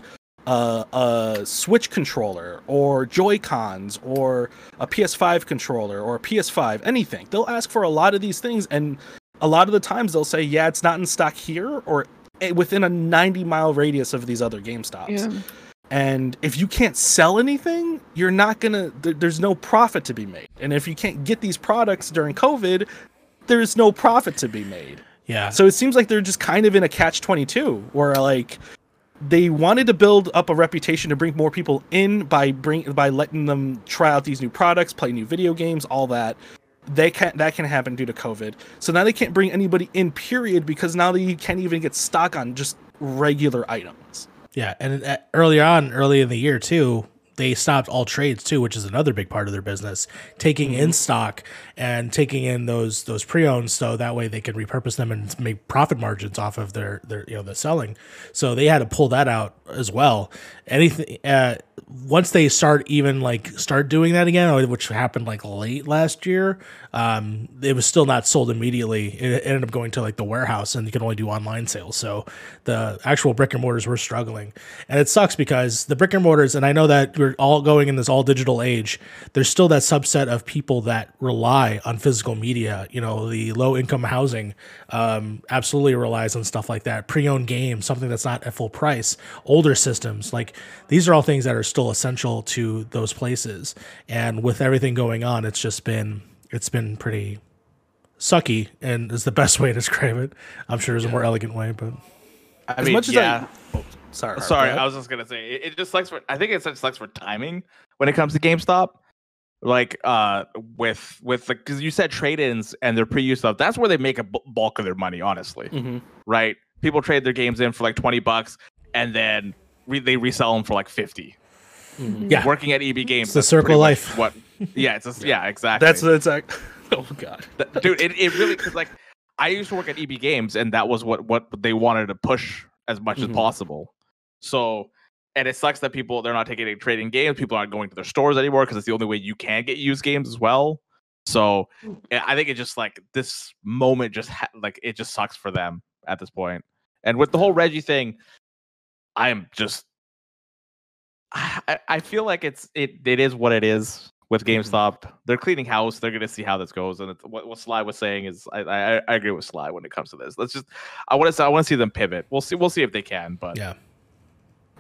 a, a Switch controller or Joy Cons or a PS5 controller or a PS5, anything. They'll ask for a lot of these things, and a lot of the times they'll say, "Yeah, it's not in stock here," or eh, within a 90 mile radius of these other GameStops. Yeah. And if you can't sell anything, you're not gonna. Th- there's no profit to be made. And if you can't get these products during COVID, there's no profit to be made. Yeah. So it seems like they're just kind of in a catch 22 where like they wanted to build up a reputation to bring more people in by bring by letting them try out these new products, play new video games, all that. They can't that can happen due to COVID. So now they can't bring anybody in period because now they can't even get stock on just regular items. Yeah, and uh, earlier on, early in the year too, they stopped all trades too, which is another big part of their business, taking in stock and taking in those those pre-owned, so that way they can repurpose them and make profit margins off of their their you know the selling. So they had to pull that out as well. Anything uh, once they start even like start doing that again, which happened like late last year, um, it was still not sold immediately. It ended up going to like the warehouse, and you can only do online sales. So the actual brick and mortars were struggling, and it sucks because the brick and mortars, and I know that we're all going in this all digital age. There's still that subset of people that rely on physical media. You know, the low income housing um, absolutely relies on stuff like that. Pre owned games, something that's not at full price. Older systems, like these are all things that are still essential to those places. And with everything going on, it's just been it's been pretty sucky, and is the best way to describe it. I'm sure there's a more elegant way, but I As mean, much as I- yeah. Sorry. Sorry. I was just gonna say it, it just sucks for. I think it just sucks for timing when it comes to GameStop. Like uh, with with the because you said trade-ins and their pre-use stuff. That's where they make a bulk of their money, honestly. Mhm. Right? People trade their games in for like twenty bucks, and then re- they resell them for like fifty. Mhm. Yeah. Working at EB Games, It's the circle of life. What? Yeah, it's just, yeah, exactly. That's that's like, oh god. Th- dude it, it really because like i used to work at eb games and that was what what they wanted to push as much Mhm. as possible so and it sucks that people they're not taking any trading games people aren't going to their stores anymore because it's the only way you can get used games as well so i think it just like this moment just ha- like it just sucks for them at this point. and with the whole reggie thing i am just I, I- feel like it's it it is what it is with Mhm. GameStop. They're cleaning house. They're gonna see how this goes. And it's, what what Sly was saying is, I, I I agree with Sly when it comes to this. Let's just I want to I want to see them pivot. We'll see we'll see if they can. But yeah,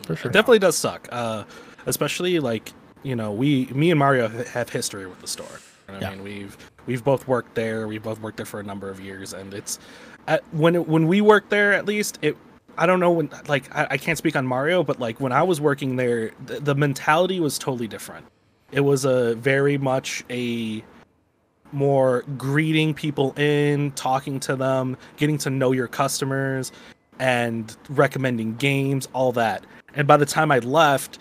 for sure. It definitely does suck. Uh, especially like you know, we, me and Mario have history with the store. You know Yeah. I mean, we've we've both worked there. We've both worked there for a number of years, and it's at, when it, when we worked there, at least it. I don't know when like I, I can't speak on Mario, but like when I was working there, the, the mentality was totally different. It was a very much a more greeting people in, talking to them, getting to know your customers, and recommending games, all that. And by the time I left,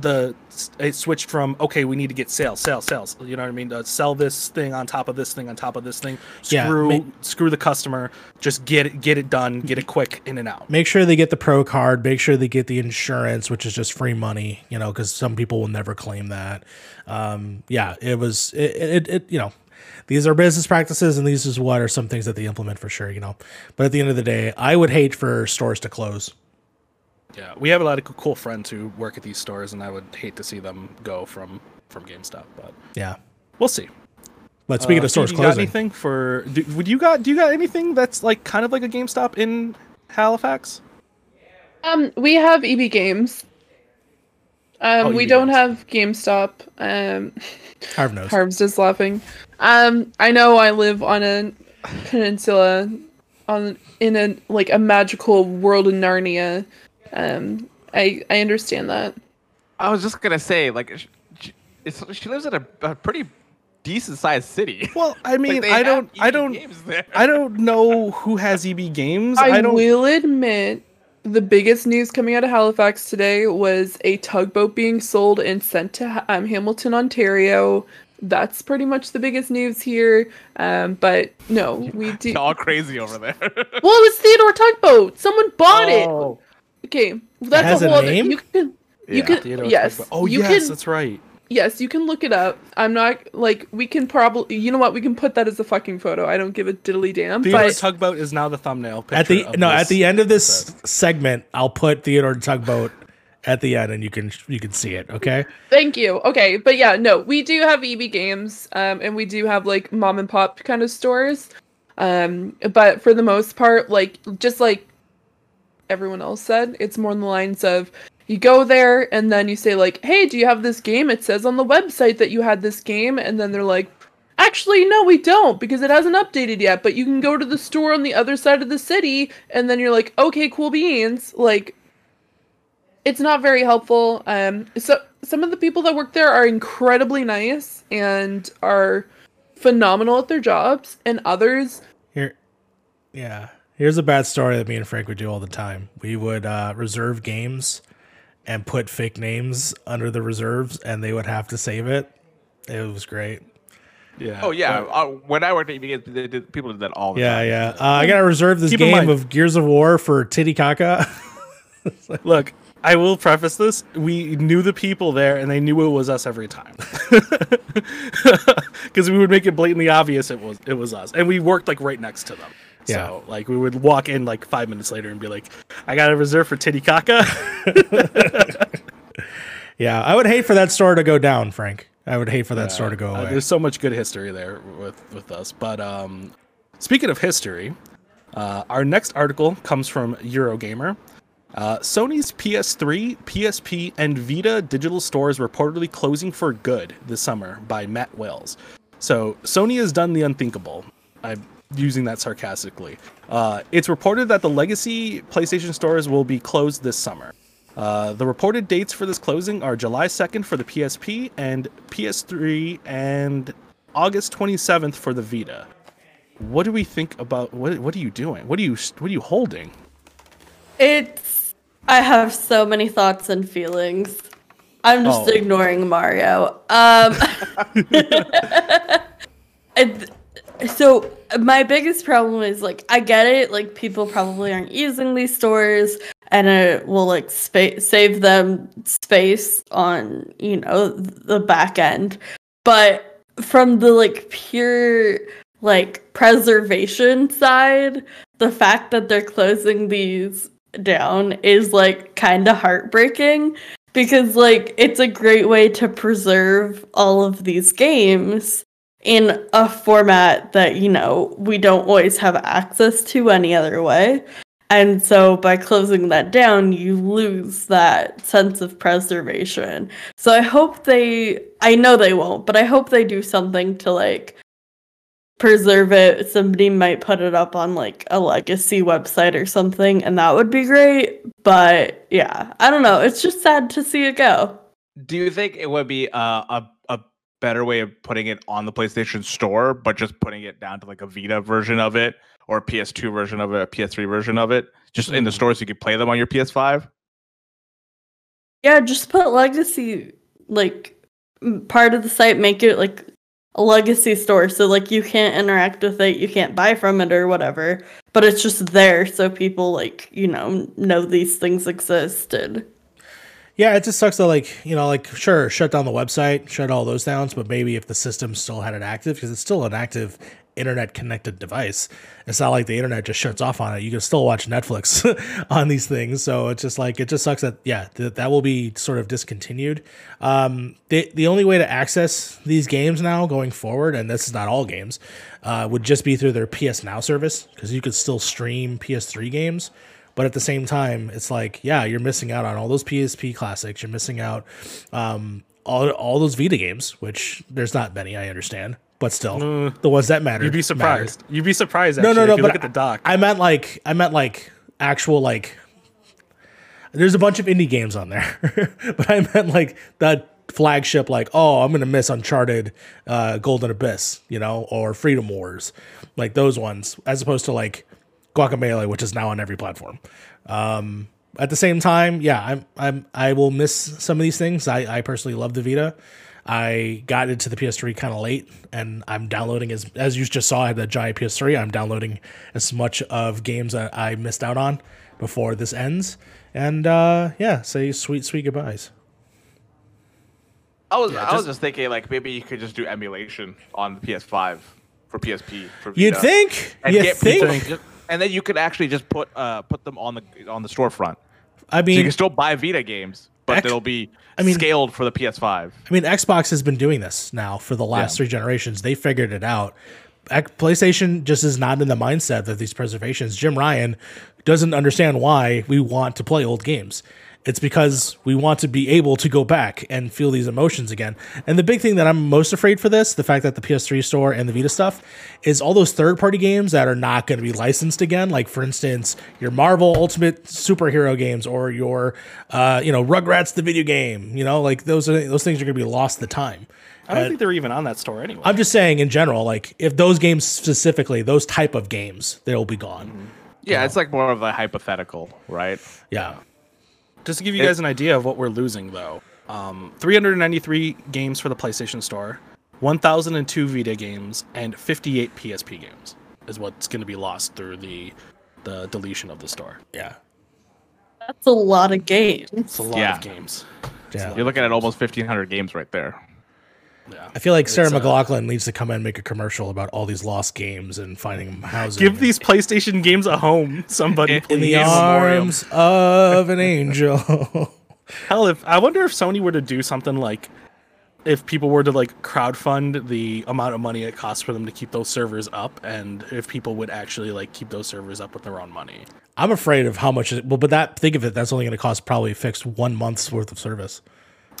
the it switched from okay, we need to get sales, sales, sales. You know what I mean? Uh, sell this thing on top of this thing on top of this thing. Yeah, Screw ma- screw the customer. Just get it, get it done, get it quick in and out. make sure they get the pro card make sure they get the insurance which is just free money you know because some people will never claim that um yeah it was it, it, it you know these are business practices and these is what are some things that they implement for sure you know but at the end of the day i would hate for stores to close Yeah, we have a lot of cool friends who work at these stores, and I would hate to see them go from from GameStop, but yeah we'll see. But speaking Uh, of stores Steve, you got closing, anything for? Do, would you got? Do you got anything that's like kind of like a GameStop in Halifax? Um, we have EB Games. Um, Oh, we don't Games. have GameStop. Um, Harv knows. Harv's just laughing. Um, I know I live on a peninsula, on in a like a magical world in Narnia. Um, I I understand that. I was just gonna say, like, sh- sh- it's, she lives in a, a pretty decent sized city. Well, I mean, Like, I don't, I don't. I don't know who has EB Games. I, I, don't. will admit, the biggest news coming out of Halifax today was a tugboat being sold and sent to um, Hamilton, Ontario. That's pretty much the biggest news here. Um, but no, we do. It's all crazy over there. Well, it was Theodore Tugboat. Someone bought Oh. it. Okay, that's has a a whole other. name? You can, you Yeah. can, Theodore yes. Tugboat. Oh you yes, can, that's right. yes, you can look it up. I'm not like we can probably. You know what? We can put that as a fucking photo. I don't give a diddly damn. Theodore But Tugboat is now the thumbnail. At the of no, at the end of this episode. segment, I'll put Theodore Tugboat at the end, and you can you can see it. Okay. Thank you. Okay, but yeah, no, we do have EB games, um, and we do have like mom and pop kind of stores. Um, but for the most part, like just like everyone else said, it's more on the lines of you go there and then you say like, "Hey, do you have this game? It says on the website that you had this game," and then they're like, "Actually, no, we don't because it hasn't updated yet. But you can go to the store on the other side of the city." And then you're like, "Okay, cool beans." Like it's not very helpful. Um, so some of the people that work there are incredibly nice and are phenomenal at their jobs, and others, Here, yeah. Here's a bad story that me and Frank would do all the time. We would uh, reserve games and put fake names under the reserves, and they would have to save it. It was great. yeah. oh yeah, but- uh, when I worked at EB, they did, people did that all the Yeah, time. yeah. Uh, I gotta reserve this Keep game of Gears of War for Titty Titicaca. Look, I will preface this. We knew the people there, and they knew it was us every time, because we would make it blatantly obvious it was it was us, and we worked like right next to them. Yeah. So like we would walk in like five minutes later and be like, "I got a reserve for Titicaca." yeah, I would hate for that store to go down, Frank. I would hate for that store to go Uh, away. there's so much good history there with with us. But um, speaking of history, uh, our next article comes from Eurogamer. Uh, Sony's PS3, PSP, and Vita digital stores reportedly closing for good this summer by Matt Wales. So Sony has done the unthinkable. I'm using that sarcastically. Uh, it's reported that the legacy PlayStation stores will be closed this summer. Uh, the reported dates for this closing are July 2nd for the PSP and PS3 and August 27th for the Vita. What do we think about what what are you doing? What are you what are you holding? It's. I have so many thoughts and feelings. I'm just Oh. ignoring Mario. Um. so my biggest problem is like I get it. Like people probably aren't using these stores, and it will like spa- save them space on you know the back end. But from the like pure like preservation side, the fact that they're closing these down is like kind of heartbreaking because like it's a great way to preserve all of these games in a format that you know we don't always have access to any other way. And so by closing that down you lose that sense of preservation. So i hope they i know they won't but i hope they do something to like preserve it. Somebody might put it up on like a legacy website or something and that would be great. But yeah i don't know. It's just sad to see it go. Do you think it would be uh, a a better way of putting it on the PlayStation Store, but just putting it down to like a Vita version of it or a PS2 version of it, a PS3 version of it, just in the Mhm. stores you could play them on your PS5? Yeah, just put legacy like part of the site, make it like a legacy store so like you can't interact with it, you can't buy from it or whatever, but it's just there so people like, you know, know these things existed. Yeah, it just sucks that like you know like sure shut down the website, shut all those downs, but maybe if the system still had it active because it's still an active internet connected device. It's not like the internet just shuts off on it. You can still watch Netflix on these things. So it's just like it just sucks that yeah th- that will be sort of discontinued. Um, the the only way to access these games now going forward, and this is not all games, uh, would just be through their PS Now service because you could still stream PS3 games. But at the same time, it's like, yeah, you're missing out on all those PSP classics. You're missing out um, all all those Vita games, which there's not many, I understand, but still, Uh, the ones that matter. You'd be surprised. You'd be surprised. No, Actually, no, no. If you but look at the doc. I meant like I meant like actual like. There's a bunch of indie games on there, but I meant like that flagship. Like, oh, I'm gonna miss Uncharted, uh, Golden Abyss, you know, or Freedom Wars, like those ones, as opposed to like Guacamelee, which is now on every platform. Um, at the same time, yeah, I'm I'm I will miss some of these things. I, I personally love the Vita. I got into the PS3 kind of late, and I'm downloading as as you just saw. I had the giant PS3. I'm downloading as much of games that I missed out on before this ends. And uh, yeah, say sweet sweet goodbyes. I was Yeah, I was just- just thinking like maybe you could just do emulation on the PS5 for PSP. For You'd think? and You get think? people- just- and then you could actually just put uh put them on the on the storefront. I So you can still buy Vita games, but Ex- they'll be I mean- scaled for the PS5. I mean, Xbox has been doing this now for the last Yeah. three generations. They figured it out. PlayStation just is not in the mindset of these preservations. Jim Ryan doesn't understand why we want to play old games. It's because we want to be able to go back and feel these emotions again. And the big thing that I'm most afraid for this, the fact that the PS3 store and the Vita stuff, is all those third party games that are not going to be licensed again. Like, for instance, your Marvel Ultimate Superhero games or your, uh, you know, Rugrats the video game. You know, like those are those things are going to be lost to time. I don't think they're even on that store anyway. I'm just saying in general, like if those games specifically, those type of games, they'll be gone. Yeah, it's like more of a hypothetical, right? Yeah. Just to give you guys an idea of what we're losing, though, um, 393 games for the PlayStation Store, 1,002 Vita games, and 58 PSP games is what's going to be lost through the the deletion of the store. Yeah. That's a lot of games. It's a lot Yeah. of games. Yeah. You're looking at almost 1,500 games right there. Yeah. I feel like Sarah It's, uh, McLachlan needs to come in and make a commercial about all these lost games and finding housing. Give these PlayStation games a home, somebody. In in the arms of an angel. Hell, if I wonder if Sony were to do something like, if people were to like crowdfund the amount of money it costs for them to keep those servers up, and if people would actually like keep those servers up with their own money. I'm afraid of how much. It, well, but that think of it. That's only going to cost probably fixed one month's worth of service.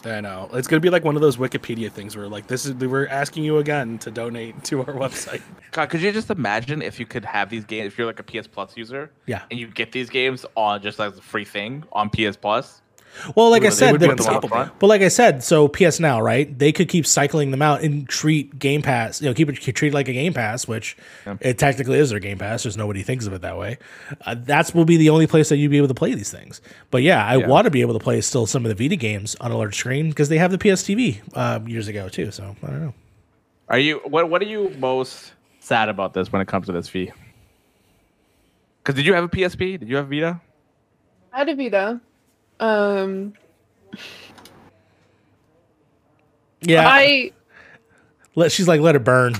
I know it's gonna be like one of those Wikipedia things where like this is we're asking you again to donate to our website. God, could you just imagine if you could have these games? If you're like a PS Plus user, Yeah. and you get these games on just like a free thing on PS Plus. Well, like I They said, would the- But like I said, so PS Now, right? They could keep cycling them out and treat Game Pass, you know, keep it treat it like a Game Pass, which it technically is their Game Pass. Just nobody thinks of it that way. Uh, that's will be the only place that you'd be able to play these things. But yeah, I Yeah. want to be able to play still some of the Vita games on a large screen because they have the PS TV uh, years ago too. So I don't know. Are you what? What are you most sad about this when it comes to this fee? Because did you have a PSP? Did you have Vita? I had a Vita. Um, Yeah, I let, she's like, let it burn.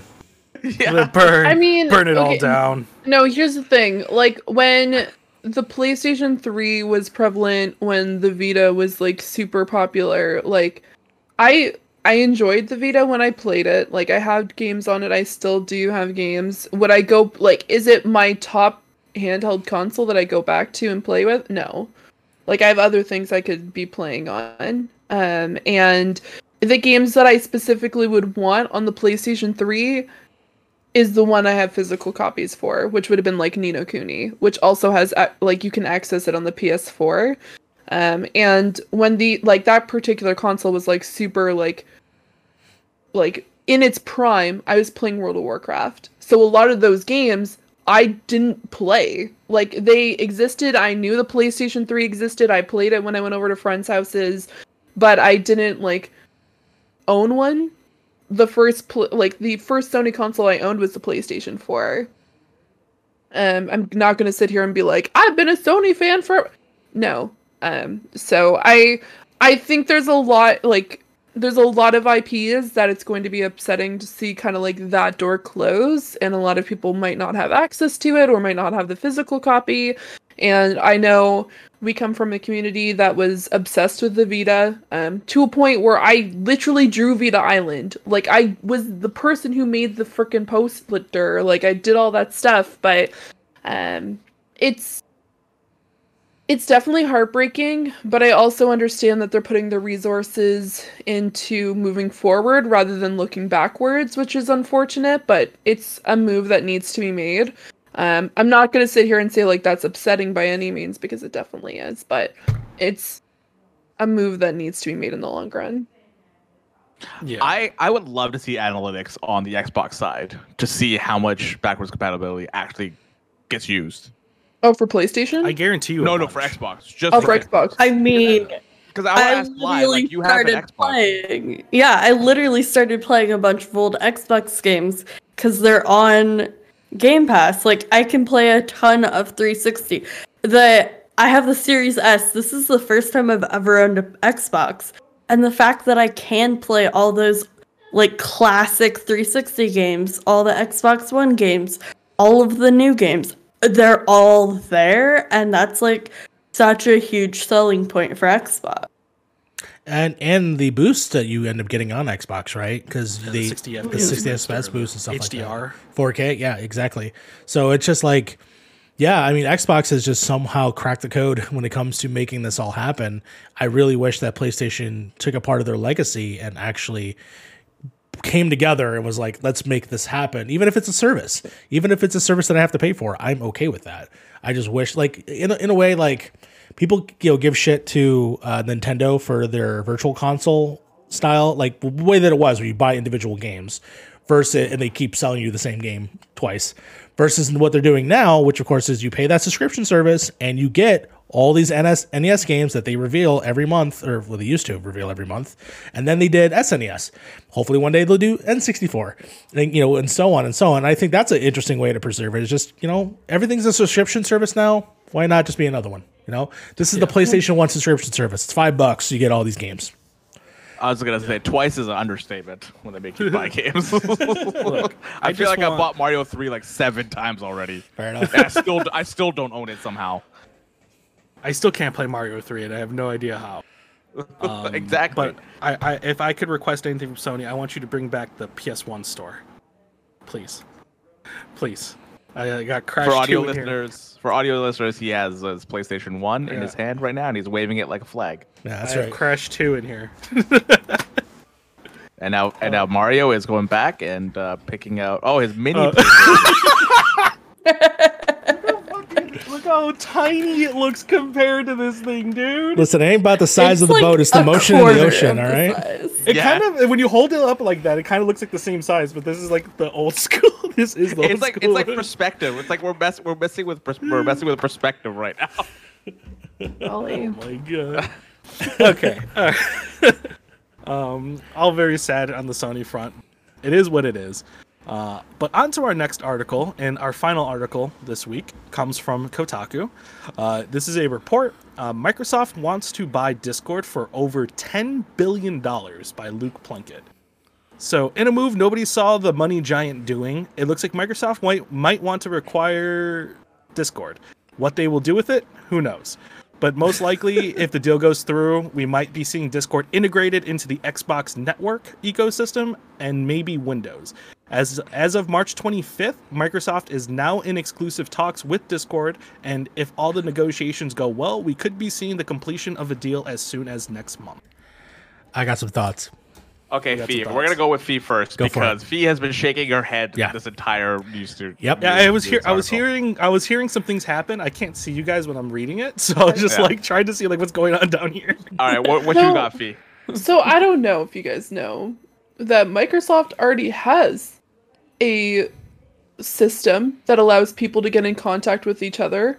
Yeah. Let it burn. I mean, burn it all down. No, here's the thing. Like when the PlayStation 3 was prevalent, when the Vita was like super popular, like I I enjoyed the Vita when I played it. Like I had games on it. I still do have games. Would I go like is it my top handheld console that I go back to and play with? No. Like I have other things I could be playing on. Um and the games that I specifically would want on the PlayStation 3 is the one I have physical copies for, which would have been like Ni no Kuni, which also has like you can access it on the PS4. Um, and when the like that particular console was like super like like in its prime, I was playing World of Warcraft. So a lot of those games I didn't play. Like they existed. I knew the PlayStation 3 existed. I played it when I went over to friends' houses, but I didn't like own one the first pl- like the first Sony console I owned was the PlayStation 4. Um I'm not going to sit here and be like I've been a Sony fan for no. Um so I I think there's a lot like there's a lot of IPs that it's going to be upsetting to see kind of like that door close, and a lot of people might not have access to it or might not have the physical copy. And I know we come from a community that was obsessed with the Vita um, to a point where I literally drew Vita Island. Like I was the person who made the freaking poster. Like I did all that stuff, but um, it's it's definitely heartbreaking, but I also understand that they're putting the resources into moving forward rather than looking backwards, which is unfortunate, but it's a move that needs to be made. Um, I'm not going to sit here and say like that's upsetting by any means because it definitely is, but it's a move that needs to be made in the long run. Yeah. I, I would love to see analytics on the Xbox side to see how much backwards compatibility actually gets used. Oh, for PlayStation? I guarantee you. No, no, for Xbox. Just oh, for Xbox. I mean, Because I, I want to live, literally like you have an started Xbox. playing. Yeah, I literally started playing a bunch of old Xbox games because they're on Game Pass. Like I can play a ton of 360. The I have the Series S. This is the first time I've ever owned an Xbox, and the fact that I can play all those like classic 360 games, all the Xbox One games, all of the new games, they're all there, and that's like such a huge selling point for Xbox. and and the boost that you end up getting on Xbox, right? Because the the 60 the FPS 60 boost FPS or boost and stuff HDR. like that. 4K, yeah, exactly. So it's just like, yeah, I mean, Xbox has just somehow cracked the code when it comes to making this all happen. I really wish that PlayStation took a part of their legacy and actually came together and was like, let's make this happen. Even if it's a service, even if it's a service that I have to pay for, I'm okay with that. I just wish, like, in a, in a way, like people, you know, give shit to uh, Nintendo for their virtual console style, like the way that it was where you buy individual games versus, and they keep selling you the same game twice versus what they're doing now, which of course is you pay that subscription service and you get all these NS, NES games that they reveal every month, or well, they used to reveal every month, and then they did SNES. Hopefully, one day they'll do N64, and you know, and so on and so on. I think that's an interesting way to preserve it. It's just you know, everything's a subscription service now. Why not just be another one? You know, this is the PlayStation One subscription service. It's five bucks. You get all these games. I was gonna say twice is an understatement when they make you buy games. Look, I, I feel just like I bought Mario Three like seven times already. Fair enough. And I still I still don't own it somehow. I still can't play Mario 3, and I have no idea how. Um, exactly. But I, I, if I could request anything from Sony, I want you to bring back the PS1 store, please, please. I uh, got Crash for audio 2 here. listeners, for audio listeners, he has his PlayStation One in his hand right now, and he's waving it like a flag. Yeah, that's I have right. Crash 2 in here. And now, and now Mario is going back and uh, picking out. Oh, his mini. Uh, PlayStation. Look how tiny it looks compared to this thing, dude. Listen, it ain't about the size It's of the like boat; it's the motion in the ocean. of All the right. size. It Yeah. kind of when you hold it up like that, it kind of looks like the same size, but this is like the old school. This is the old it's like school. it's like perspective. It's like we're mess we're messing with pers- we're messing with perspective right now. Ollie. Oh my god. okay. all right. um, all very sad on the Sony front. It is what it is. Uh, but on to our next article, and our final article this week comes from Kotaku. Uh, this is a report. Uh, Microsoft wants to buy Discord for over $10 billion by Luke Plunkett. So, in a move nobody saw the money giant doing, it looks like Microsoft might, might want to require Discord. What they will do with it, who knows? But most likely, if the deal goes through, we might be seeing Discord integrated into the Xbox network ecosystem and maybe Windows. As as of March 25th, Microsoft is now in exclusive talks with Discord, and if all the negotiations go well, we could be seeing the completion of a deal as soon as next month. I got some thoughts. Okay, Fee. some We're gonna go with Fee first Go because Fee has been shaking her head Yeah. this entire news. to- Yep. Yeah, I was here. I was hearing. I was hearing some things happen. I can't see you guys when I'm reading it, so I was just Yeah. like trying to see like what's going on down here. All right, what, what No. you got, Fee? So I don't know if you guys know that Microsoft already has a system that allows people to get in contact with each other.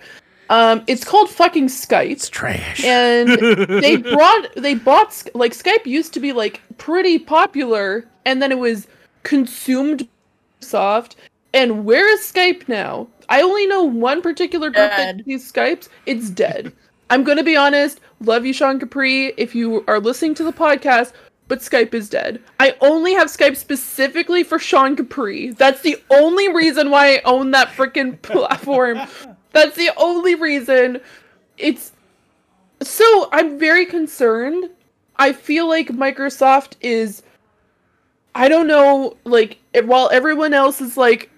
Um, it's called fucking Skype. It's trash. and they brought they bought like Skype used to be like pretty popular, and then it was consumed by Microsoft. And where is Skype now? I only know one particular group that uses Skypes. It's dead. I'm gonna be honest. Love you, Sean Capri. If you are listening to the podcast, but Skype is dead. I only have Skype specifically for Sean Capri. That's the only reason why I own that freaking platform. That's the only reason. It's so I'm very concerned. I feel like Microsoft is I don't know, like while everyone else is like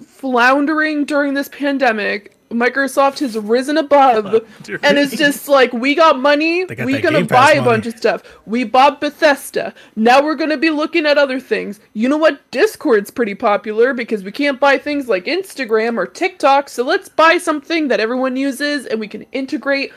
floundering during this pandemic, Microsoft has risen above and it's just like we got money, got we gonna buy a money. bunch of stuff. We bought Bethesda. Now we're gonna be looking at other things. You know what? Discord's pretty popular because we can't buy things like Instagram or TikTok, so let's buy something that everyone uses and we can integrate.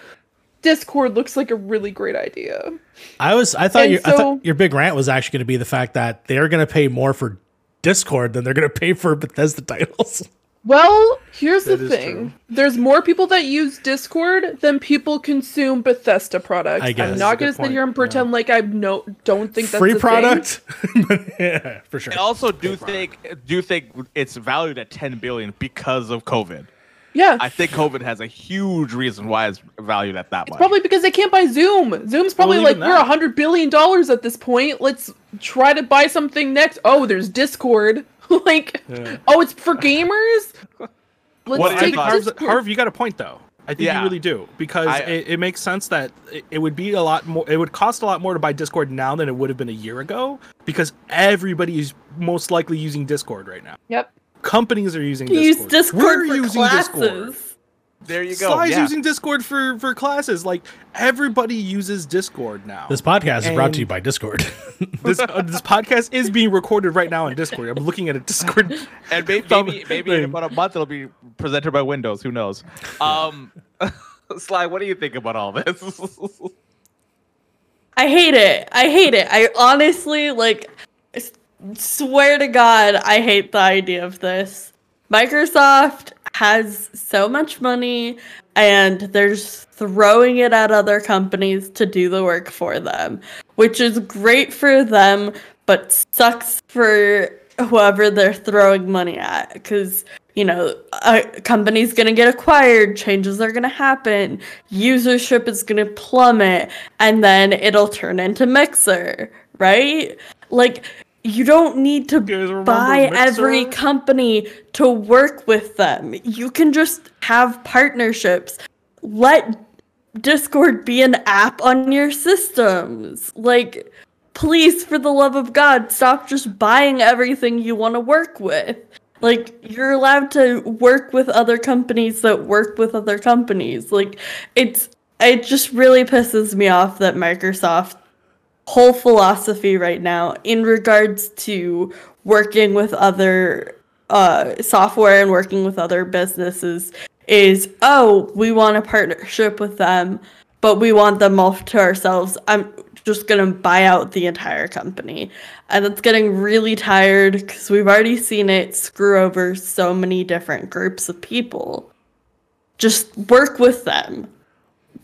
Discord looks like a really great idea. I was I thought your I thought your big rant was actually going to be the fact that they're going to pay more for Discord than they're going to pay for Bethesda titles. Well, here's That the thing. true. There's more people that use Discord than people consume Bethesda products. I guess. I'm not gonna sit here and pretend like I no don't think that's Free a thing. product, But yeah, for sure. I also do think do think it's valued at 10 billion because of COVID. Yeah. I think COVID has a huge reason why it's valued at that much. Probably because they can't buy Zoom. Zoom's probably Well, like even we're a hundred billion dollars at this point. Let's try to buy something next. Oh, there's Discord. like, Yeah. oh, it's for gamers. Let's What I I take think thought- Harv, Discord. Harv, you got a point though. I think Yeah. you really do because I- it, it makes sense that it, it would be a lot more. It would cost a lot more to buy Discord now than it would have been a year ago because everybody is most likely using Discord right now. Yep. Companies are using You use Discord. Discord We're for using classes. Discord. There you go. Sly's yeah. using Discord for for classes. Like everybody uses Discord now. This podcast is brought to you by Discord. this uh, this podcast is being recorded right now on Discord. I'm looking at a Discord. and maybe maybe, maybe in about a month it'll be presented by Windows. Who knows? Um, Sly, what do you think about all this? I hate it. I hate it. I honestly like swear to God, I hate the idea of this. Microsoft has so much money and they're throwing it at other companies to do the work for them, which is great for them, but sucks for whoever they're throwing money at. Because you know a company's going to get acquired changes are going to happen usership is going to plummet and then it'll turn into mixer right? Like you don't need to buy every company to work with them you can just have partnerships let Discord be an app on your systems. Like, please, for the love of God, stop just buying everything you want to work with. Like, you're allowed to work with other companies that work with other companies. Like, it's, it just really pisses me off that Microsoft whole philosophy right now in regards to working with other uh, software and working with other businesses is oh we want a partnership with them but we want them all to ourselves. I'm just gonna buy out the entire company. And it's getting really tired because we've already seen it screw over so many different groups of people. Just work with them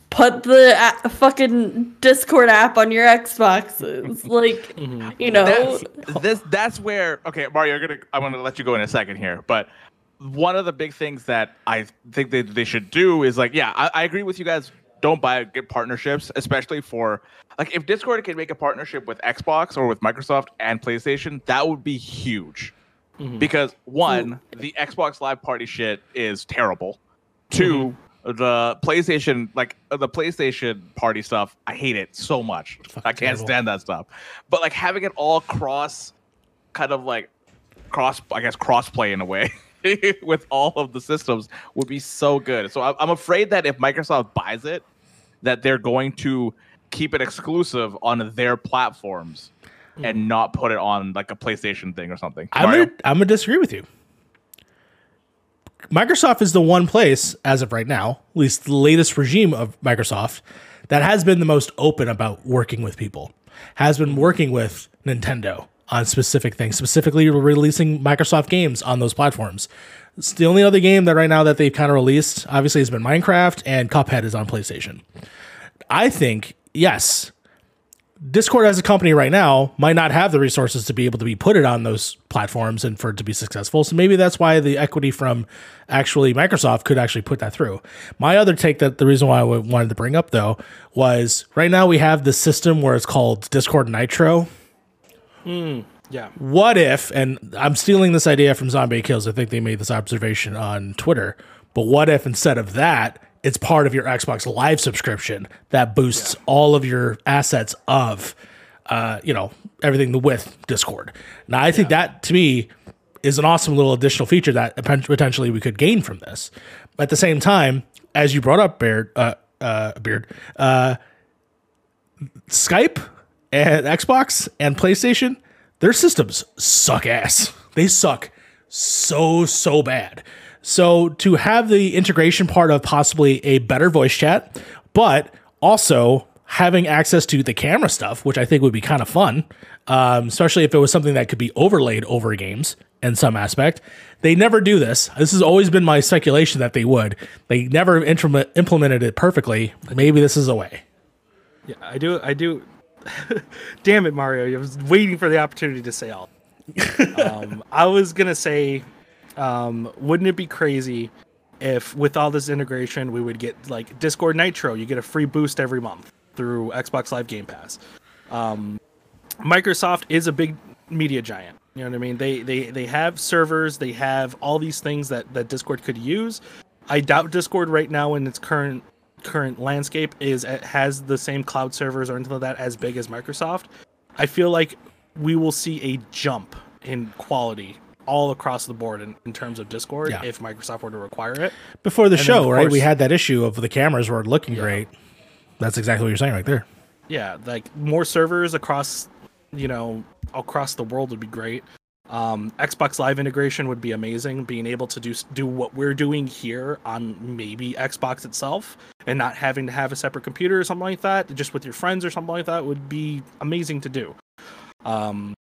put the a- fucking discord app on your xboxes. Like mm-hmm. you know? That's, this that's where okay mario you're gonna i'm gonna let you go in a second here but one of the big things that i think that they should do is like yeah i, I agree with you guys don't buy good partnerships especially for like if discord can make a partnership with xbox or with microsoft and playstation that would be huge. Mm-hmm. Because one the xbox live party shit is terrible. Mm-hmm. 2 the playstation like uh, the playstation party stuff i hate it so much i can't terrible. stand that stuff but like having it all cross kind of like cross i guess cross play in a way with all of the systems would be so good so i'm afraid that if microsoft buys it that they're going to keep it exclusive on their platforms and not put it on like a playstation thing or something I'm Mario? gonna I'm gonna disagree with you. Microsoft is the one place, as of right now, at least the latest regime of Microsoft, that has been the most open about working with people. Has been working with Nintendo on specific things, specifically releasing Microsoft games on those platforms. It's the only other game that right now that they've kind of released, obviously, has been Minecraft, and Cuphead is on PlayStation. I think, yes, Discord as a company right now might not have the resources to be able to be put it on those platforms and for it to be successful. So maybe that's why the equity from actually Microsoft could actually put that through. My other take that the reason why I wanted to bring up though was right now we have this system where it's called Discord Nitro. Hmm, yeah. What if, and I'm stealing this idea from Zombie Kills, I think they made this observation on Twitter, but what if instead of that, it's part of your Xbox Live subscription that boosts all of your assets of, uh, you know, everything with Discord. Now, I think that to me is an awesome little additional feature that potentially we could gain from this. At the same time, as you brought up, Beard, uh, uh, Beard, uh, Skype and Xbox and PlayStation, their systems suck ass. They suck so so bad. So to have the integration part of possibly a better voice chat, but also having access to the camera stuff, which I think would be kind of fun, um, especially if it was something that could be overlaid over games in some aspect. They never do this. This has always been my speculation that they would. They never implement, implemented it perfectly. Maybe this is a way. Yeah, I do. I do. Damn it, Mario! I was waiting for the opportunity to say all. um, I was gonna say, um, wouldn't it be crazy if, with all this integration, we would get like Discord Nitro? You get a free boost every month through Xbox Live Game Pass. Um, Microsoft is a big media giant. You know what I mean? They they they have servers. They have all these things that that Discord could use. I doubt Discord right now in its current current landscape is has the same cloud servers or anything like that as big as Microsoft. I feel like we will see a jump in quality all across the board in, in terms of Discord Yeah. if Microsoft were to require it. Before the then, show, right? We had that issue of the cameras were looking great. That's exactly what you're saying right there. Yeah, like more servers across, you know, across the world would be great. Um, Xbox Live integration would be amazing. Being able to do do what we're doing here on maybe Xbox itself, and not having to have a separate computer or something like that, just with your friends or something like that, would be amazing to do. Um,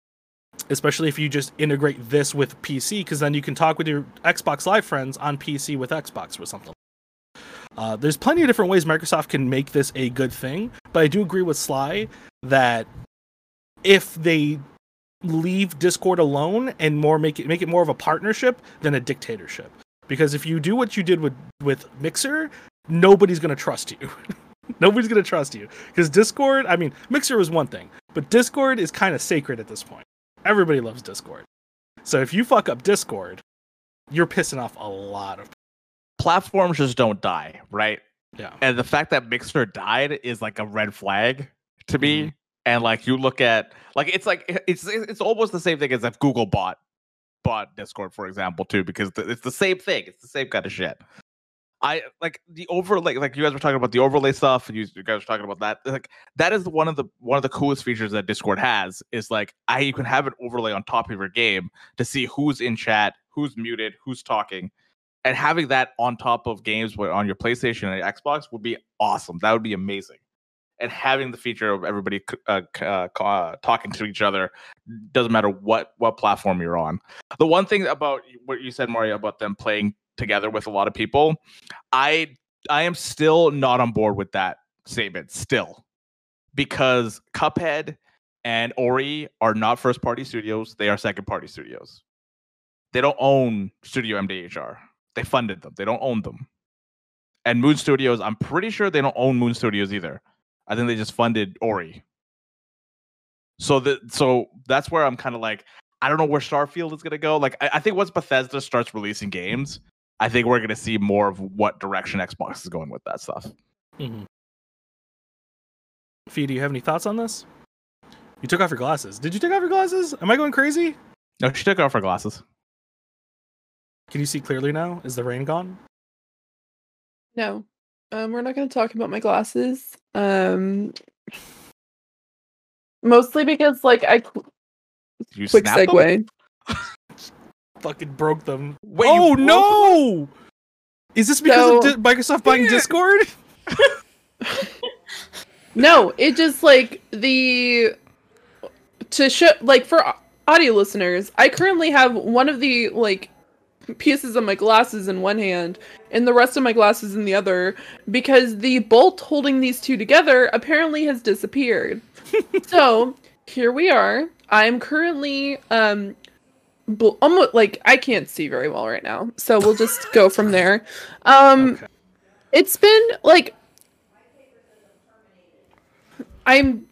especially if you just integrate this with PC, because then you can talk with your Xbox Live friends on PC with Xbox or something. Uh, there's plenty of different ways Microsoft can make this a good thing, but I do agree with Sly that if they leave Discord alone and more make it make it more of a partnership than a dictatorship, because if you do what you did with with Mixer, nobody's gonna trust you. nobody's gonna trust you because Discord. I mean, Mixer was one thing, but Discord is kind of sacred at this point. Everybody loves Discord, so if you fuck up Discord, you're pissing off a lot of Platforms just don't die, right? yeah. and the fact that Mixer died is like a red flag to me. Mm-hmm. And like you look at like it's like it's it's almost the same thing as if Google bought bought Discord, for example, too, because it's the same thing. It's the same kind of shit. I like the overlay, like you guys were talking about the overlay stuff, and you, you guys were talking about that. Like that is one of the one of the coolest features that Discord has is like I you can have an overlay on top of your game to see who's in chat, who's muted, who's talking, and having that on top of games on your PlayStation and Xbox would be awesome. That would be amazing. And having the feature of everybody uh, uh, uh, talking to each other doesn't matter what what platform you're on. The one thing about what you said, Mario, about them playing together with a lot of people, I I am still not on board with that statement. Still, because Cuphead and Ori are not first party studios; they are second party studios. They don't own Studio MDHR. They funded them. They don't own them. And Moon Studios, I'm pretty sure they don't own Moon Studios either. I think they just funded Ori. So that so that's where I'm kind of like, I don't know where Starfield is gonna go. Like I, I think once Bethesda starts releasing games, I think we're gonna see more of what direction Xbox is going with that stuff. Mm-hmm. Fee, do you have any thoughts on this? You took off your glasses. Did you take off your glasses? Am I going crazy? No, she took off her glasses. Can you see clearly now? Is the rain gone? No. Um, we're not going to talk about my glasses. Um, mostly because, like, I qu- You quick snapped them? segue. Fucking broke them. Wait, oh broke no! Is this because of Di- Microsoft buying Discord? No, it just like the to show like for audio listeners. I currently have one of the like pieces of my glasses in one hand and the rest of my glasses in the other because the bolt holding these two together apparently has disappeared. so here we are. I'm currently um bl- almost like I can't see very well right now. So we'll just go from there. Um Okay. it's been like I'm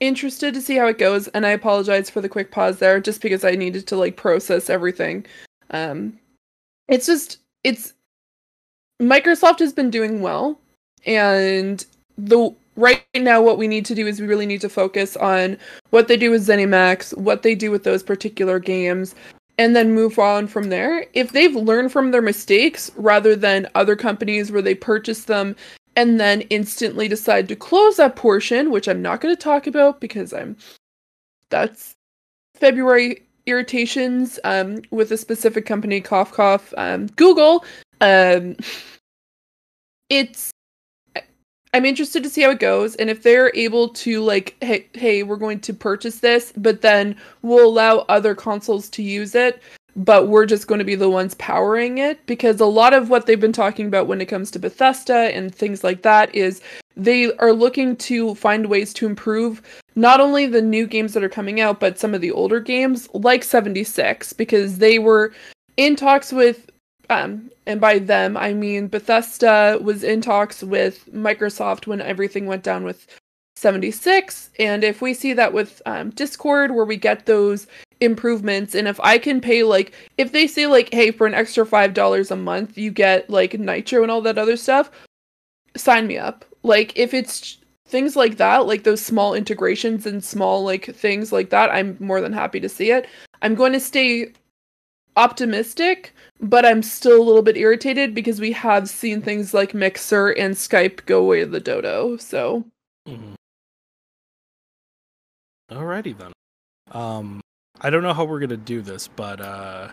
interested to see how it goes and I apologize for the quick pause there just because I needed to like process everything. Um it's just it's Microsoft has been doing well and the right now what we need to do is we really need to focus on what they do with ZeniMax, what they do with those particular games and then move on from there. If they've learned from their mistakes rather than other companies where they purchase them and then instantly decide to close that portion, which I'm not going to talk about because I'm that's February irritations um, with a specific company, cough cough, um, Google. Um, it's I'm interested to see how it goes, and if they're able to like, hey, hey, we're going to purchase this, but then we'll allow other consoles to use it, but we're just going to be the ones powering it. Because a lot of what they've been talking about when it comes to Bethesda and things like that is they are looking to find ways to improve not only the new games that are coming out, but some of the older games like 76 because they were in talks with um and by them I mean Bethesda was in talks with Microsoft when everything went down with 76 and if we see that with um, Discord where we get those improvements and if I can pay like if they say like hey for an extra $5 a month you get like nitro and all that other stuff sign me up. Like if it's things like that like those small integrations and small like things like that I'm more than happy to see it. I'm going to stay optimistic but I'm still a little bit irritated because we have seen things like Mixer and Skype go away in the dodo so Mhm. Alrighty then. Um, I don't know how we're gonna do this, but uh,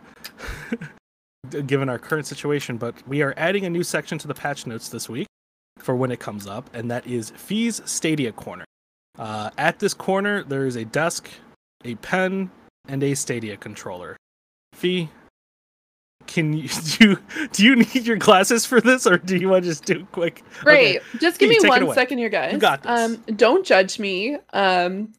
given our current situation, but we are adding a new section to the patch notes this week for when it comes up, and that is Fee's Stadia Corner. Uh, at this corner, there is a desk, a pen, and a Stadia controller. Fee, can you do you, do you need your glasses for this, or do you want to just do a quick? Great. Just give Fee, me one second it one away. here, guys. got this. Um, don't judge me. Um,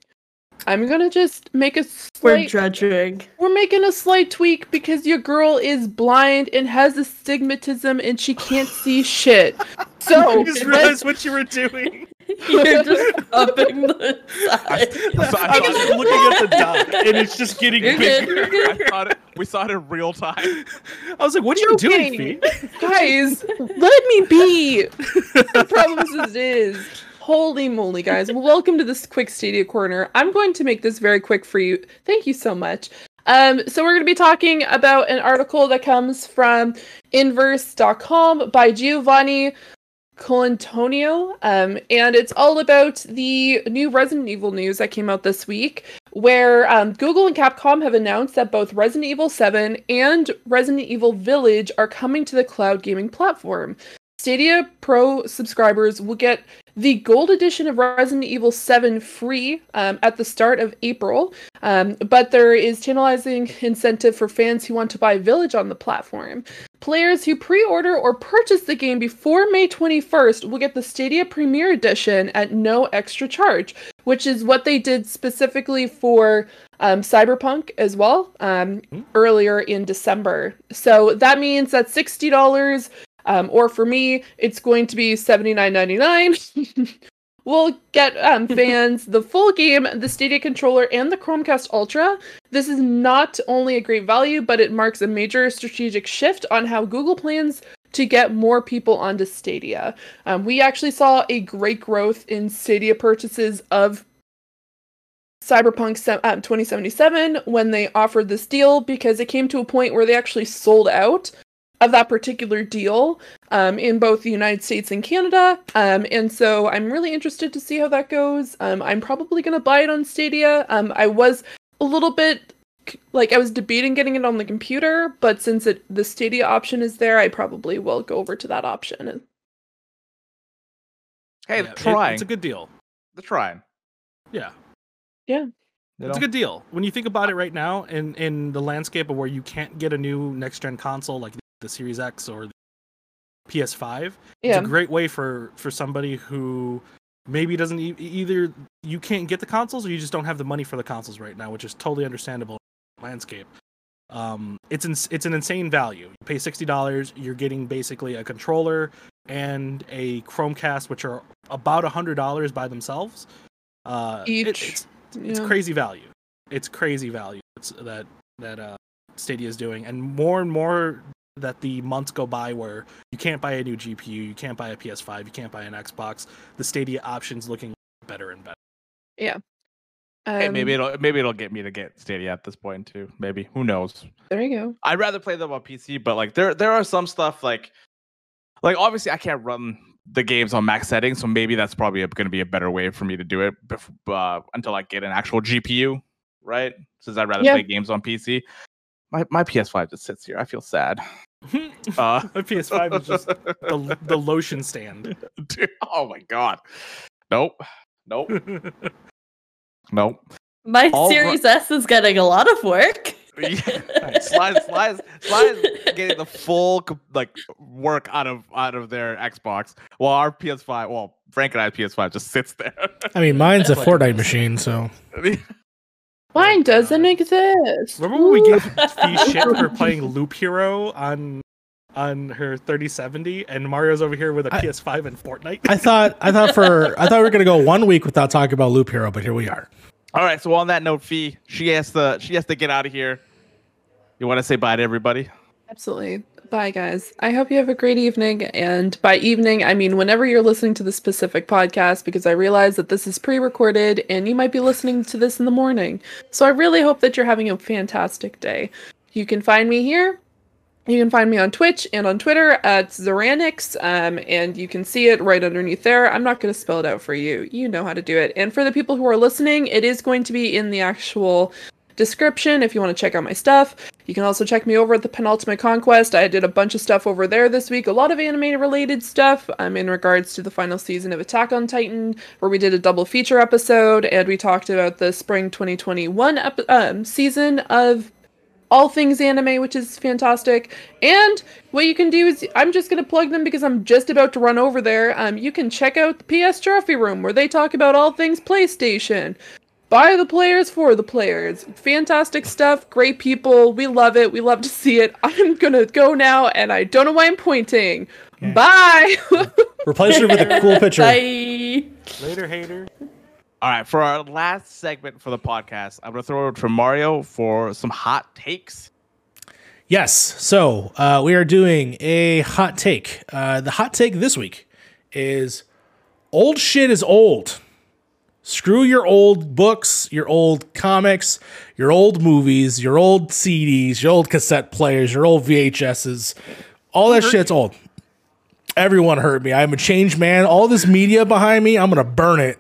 I'm gonna just make a We're slight. judging. We're making a slight tweak because your girl is blind and has astigmatism and she can't see shit. So I just realized what you were doing. You're just upping the I, size. I, I was looking at the dot, and it's just getting You're bigger. you're good. I thought it, we saw it in real time. I was like, "What are you doing, Joking. Fee?" guys, let me be. the problems as it is. Holy moly, guys. Well, welcome to this quick Stadia corner. I'm going to make this very quick for you. Thank you so much. Um, so we're going to be talking about an article that comes from inverse.com by Giovanni Colantonio. Um, and it's all about the new Resident Evil news that came out this week, where um, Google and Capcom have announced that both Resident Evil 7 and Resident Evil Village are coming to the cloud gaming platform. Stadia Pro subscribers will get the gold edition of Resident Evil 7 free um, at the start of April, um, but there is tantalizing incentive for fans who want to buy Village on the platform. Players who pre order or purchase the game before May 21st will get the Stadia Premier Edition at no extra charge, which is what they did specifically for um, Cyberpunk as well um, earlier in December. So that means that $60, um, or for me, it's going to be $79.99. We'll get um, fans the full game, the Stadia controller, and the Chromecast Ultra. This is not only a great value, but it marks a major strategic shift on how Google plans to get more people onto Stadia. Um, we actually saw a great growth in Stadia purchases of Cyberpunk um, 2077 when they offered this deal because it came to a point where they actually sold out of that particular deal um, in both the United States and Canada. Um, and so I'm really interested to see how that goes. Um, I'm probably going to buy it on Stadia. Um, I was a little bit like I was debating getting it on the computer, but since it the Stadia option is there, I probably will go over to that option. Hey, Yeah, they're it- trying. it's a good deal. They're trying. Yeah. You It's a good deal when you think about it right now in in the landscape of where you can't get a new next gen console like the Series X or the PS5. Yeah. It's a great way for for somebody who maybe doesn't e- either you can't get the consoles or you just don't have the money for the consoles right now, which is totally understandable landscape. Um, it's ins- it's an insane value. You pay sixty dollars, you're getting basically a controller and a Chromecast, which are about a hundred dollars by themselves. Uh, Each. it's it's Yeah. crazy value. It's crazy value. It's that that uh, Stadia is doing, and more and more that the months go by where you can't buy a new GPU, you can't buy a PS5, you can't buy an Xbox. The Stadia options looking better and better. Yeah, Hey, maybe Um, it'll maybe it'll get me to get Stadia at this point too. Maybe who knows? There you go. I'd rather play them on PC, but like there there are some stuff like like obviously I can't run the games on max settings, so maybe that's probably going to be a better way for me to do it bef- uh, until I get an actual GPU, right? Since I'd rather Yeah. play games on PC. My my PS5 just sits here. I feel sad. Uh, My PS5 is just the, the lotion stand. dude, oh my god. Nope. Nope. Nope. My All Series S is getting a lot of work. Yeah, Slides, slides, slides, getting the full like work out of out of their Xbox, while our PS5, well, Frank and I's PS5 just sits there. I mean, mine's a Fortnite machine, so Mine doesn't exist. Remember when we Ooh. gave Fee shit for playing Loop Hero on on her 3070, and Mario's over here with a I- PS5 and Fortnite? I thought I thought for I thought we were gonna go one week without talking about Loop Hero, but here we are. All right, so on that note, Fee, she has to she has to get out of here. You want to say bye to everybody? Absolutely. Bye, guys. I hope you have a great evening. And by evening, I mean whenever you're listening to this specific podcast, because I realize that this is pre recorded and you might be listening to this in the morning. So I really hope that you're having a fantastic day. You can find me here. You can find me on Twitch and on Twitter at Zeranix, um, and you can see it right underneath there. I'm not going to spell it out for you. You know how to do it. And for the people who are listening, it is going to be in the actual description if you want to check out my stuff. You can also check me over at the Penultimate Conquest. I did a bunch of stuff over there this week, a lot of anime related stuff um, in regards to the final season of Attack on Titan, where we did a double feature episode and we talked about the spring 2021 ep- um, season of all things anime, which is fantastic. And what you can do is, I'm just going to plug them because I'm just about to run over there. Um, you can check out the PS Trophy Room where they talk about all things PlayStation. By the players for the players. Fantastic stuff. Great people. We love it. We love to see it. I'm gonna go now, and I don't know why I'm pointing. Okay. Bye. Replace it with a cool picture. Bye. Later, hater. All right, for our last segment for the podcast, I'm gonna throw it to Mario for some hot takes. Yes. So uh, we are doing a hot take. Uh, the hot take this week is old shit is old. Screw your old books, your old comics, your old movies, your old CDs, your old cassette players, your old VHSs. All that shit's old. Everyone hurt me. I'm a changed man. All this media behind me, I'm gonna burn it.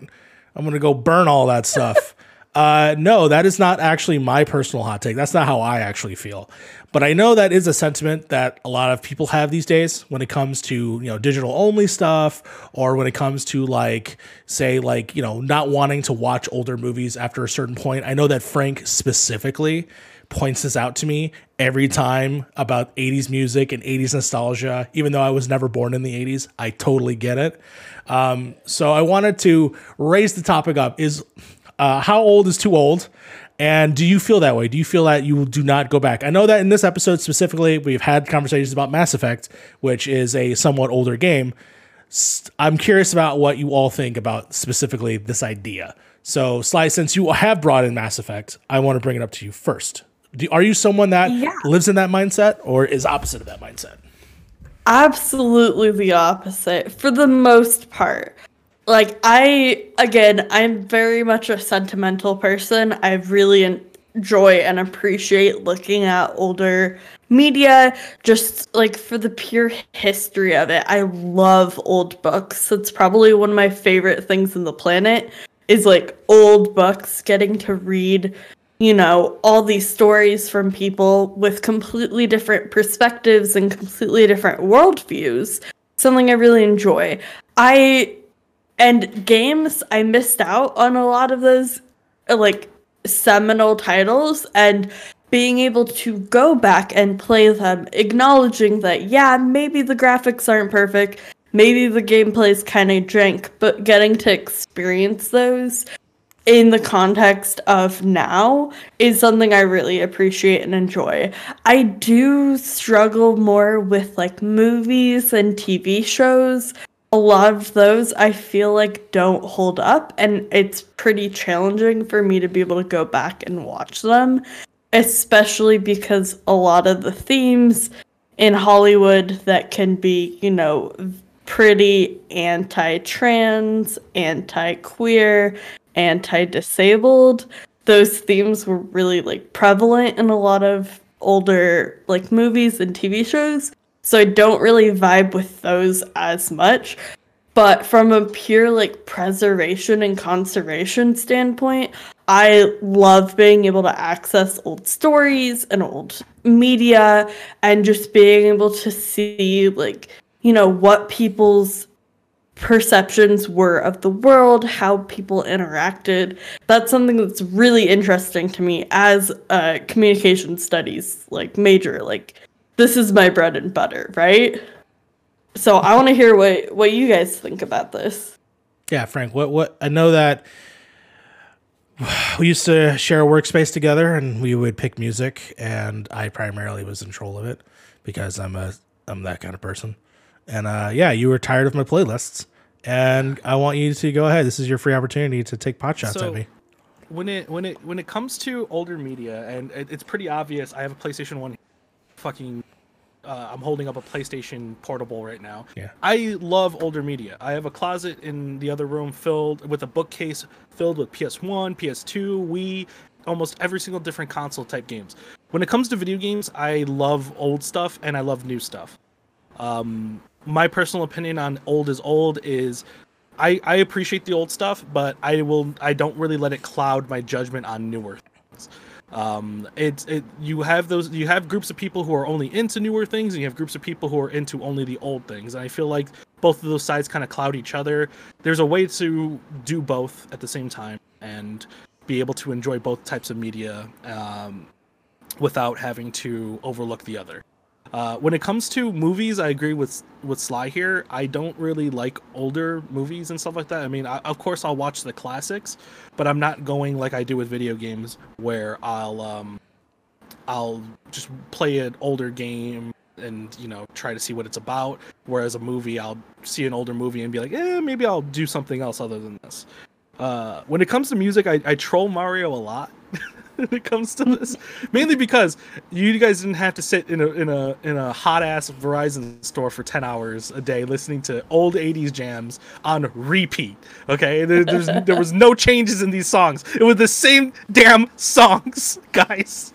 I'm gonna go burn all that stuff. Uh, no, that is not actually my personal hot take. That's not how I actually feel. But I know that is a sentiment that a lot of people have these days when it comes to you know digital only stuff, or when it comes to like say like you know not wanting to watch older movies after a certain point. I know that Frank specifically points this out to me every time about 80s music and 80s nostalgia. Even though I was never born in the 80s, I totally get it. Um, so I wanted to raise the topic up: is uh, how old is too old? And do you feel that way? Do you feel that you do not go back? I know that in this episode specifically, we've had conversations about Mass Effect, which is a somewhat older game. I'm curious about what you all think about specifically this idea. So, Sly, since you have brought in Mass Effect, I want to bring it up to you first. Do, are you someone that Yeah. lives in that mindset or is opposite of that mindset? Absolutely the opposite for the most part. Like I again, I'm very much a sentimental person. I really enjoy and appreciate looking at older media just like for the pure history of it. I love old books. It's probably one of my favorite things in the planet is like old books getting to read you know, all these stories from people with completely different perspectives and completely different worldviews. Something I really enjoy. I and games, I missed out on a lot of those like seminal titles and being able to go back and play them, acknowledging that, yeah, maybe the graphics aren't perfect, maybe the gameplay's kind of jank, but getting to experience those in the context of now is something I really appreciate and enjoy. I do struggle more with like movies and TV shows. A lot of those I feel like don't hold up, and it's pretty challenging for me to be able to go back and watch them, especially because a lot of the themes in Hollywood that can be, you know, pretty anti trans, anti queer, anti disabled. Those themes were really like prevalent in a lot of older like movies and TV shows. So I don't really vibe with those as much. But from a pure like preservation and conservation standpoint, I love being able to access old stories and old media and just being able to see like, you know, what people's perceptions were of the world, how people interacted. That's something that's really interesting to me as a communication studies like major. Like this is my bread and butter, right? So I want to hear what what you guys think about this. Yeah, Frank. What what I know that we used to share a workspace together, and we would pick music, and I primarily was in control of it because I'm a I'm that kind of person. And uh, yeah, you were tired of my playlists, and I want you to go ahead. This is your free opportunity to take pot shots So- at me. when it when it when it comes to older media and it, it's pretty obvious i have a playstation 1 fucking uh, i'm holding up a playstation portable right now Yeah. i love older media i have a closet in the other room filled with a bookcase filled with ps1 ps2 wii almost every single different console type games when it comes to video games i love old stuff and i love new stuff um, my personal opinion on old is old is I, I appreciate the old stuff, but I will I don't really let it cloud my judgment on newer. Um, it's it you have those you have groups of people who are only into newer things, and you have groups of people who are into only the old things. And I feel like both of those sides kind of cloud each other. There's a way to do both at the same time and be able to enjoy both types of media um, without having to overlook the other. Uh, when it comes to movies, I agree with with Sly here. I don't really like older movies and stuff like that. I mean, I, of course, I'll watch the classics, but I'm not going like I do with video games, where I'll um, I'll just play an older game and you know try to see what it's about. Whereas a movie, I'll see an older movie and be like, eh, maybe I'll do something else other than this. Uh, when it comes to music, I, I troll Mario a lot. when it comes to this, mainly because you guys didn't have to sit in a in a in a hot ass Verizon store for ten hours a day listening to old '80s jams on repeat. Okay, there, there's there was no changes in these songs. It was the same damn songs, guys.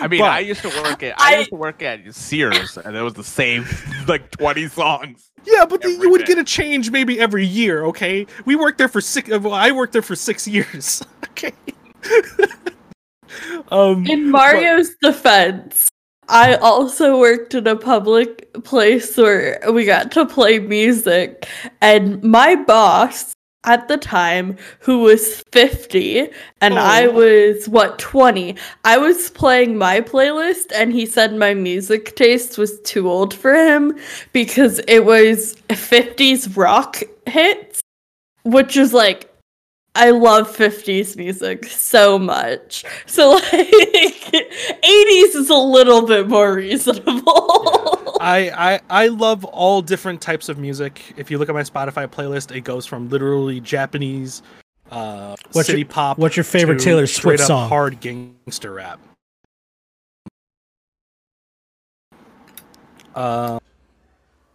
I mean, But- I used to work at I, I- used to work at Sears, and it was the same like twenty songs. Yeah, but the, you would day. get a change maybe every year. Okay, we worked there for six. Uh, well, I worked there for six years. Okay. Um. In Mario's defense, I also worked in a public place where we got to play music, and my boss at the time, who was 50, and I Oh. was, what, 20, I was playing my playlist, and he said my music taste was too old for him because it was 50s rock hits, which is like, I love 50s music so much. So like 80s is a little bit more reasonable. I, I I love all different types of music. If you look at my Spotify playlist, it goes from literally Japanese, uh, What's city your- pop. what's your favorite to Taylor Swift song? Hard gangster rap. Uh,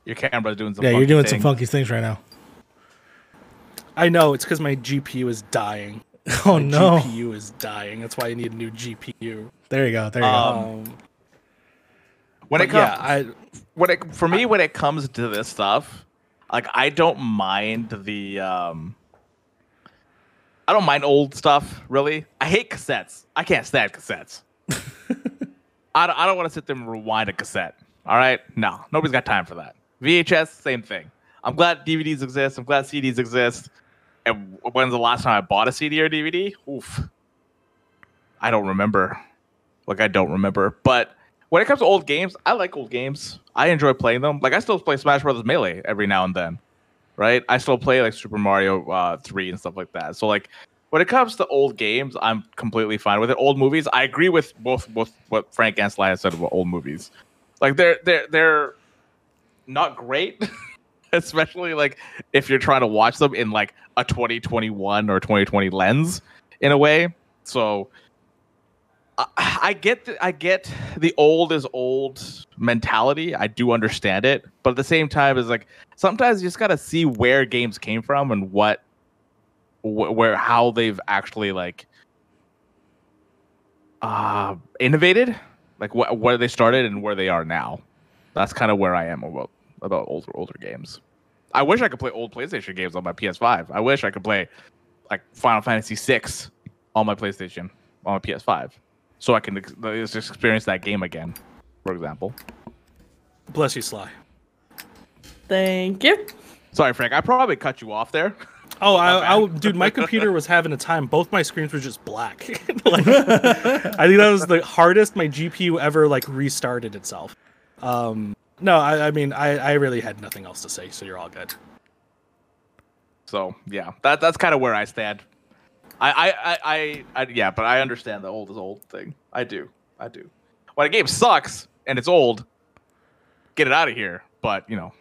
Your camera's doing some. Yeah, you're funky doing some funky things right now. I know it's because my GPU is dying. Oh My no! GPU is dying. That's why I need a new GPU. There you go. There you go. Um, Um, When but it comes, yeah, I when it for me when it comes to this stuff like i don't mind the um i don't mind old stuff really i hate cassettes i can't stand cassettes i don't, I don't want to sit there and rewind a cassette all right no nobody's got time for that vhs same thing i'm glad dvds exist i'm glad cds exist and when's the last time i bought a cd or dvd oof I don't remember. Like I don't remember. But when it comes to old games, I like old games. I enjoy playing them. Like I still play Smash Brothers Melee every now and then, right? I still play like Super Mario uh, Three and stuff like that. So like when it comes to old games, I'm completely fine with it. Old movies, I agree with both both what Frank and Sly said about old movies. Like they're they're they're not great, especially like if you're trying to watch them in like a 2021 or 2020 lens in a way. So I, get the, I get the old is old mentality. I do understand it, but at the same time, it's like sometimes you just gotta see where games came from and what wh- where how they've actually like uh innovated like wh- where they started and where they are now that's kind of where i am about about older older games i wish i could play old playstation games on my ps5 i wish i could play like final fantasy 6 on my playstation on my ps5 so i can ex- just experience that game again for example Bless you, Sly. Thank you. sorry frank i probably cut you off there Oh, I, I, dude, my computer was having a time. Both my screens were just black. like, I think that was the hardest my GPU ever like restarted itself. Um, no, I, I mean, I, I really had nothing else to say, so you're all good. So yeah, that that's kind of where I stand. I I, I I yeah, but I understand the old is old thing. I do, I do. When a game sucks and it's old, get it out of here. But you know,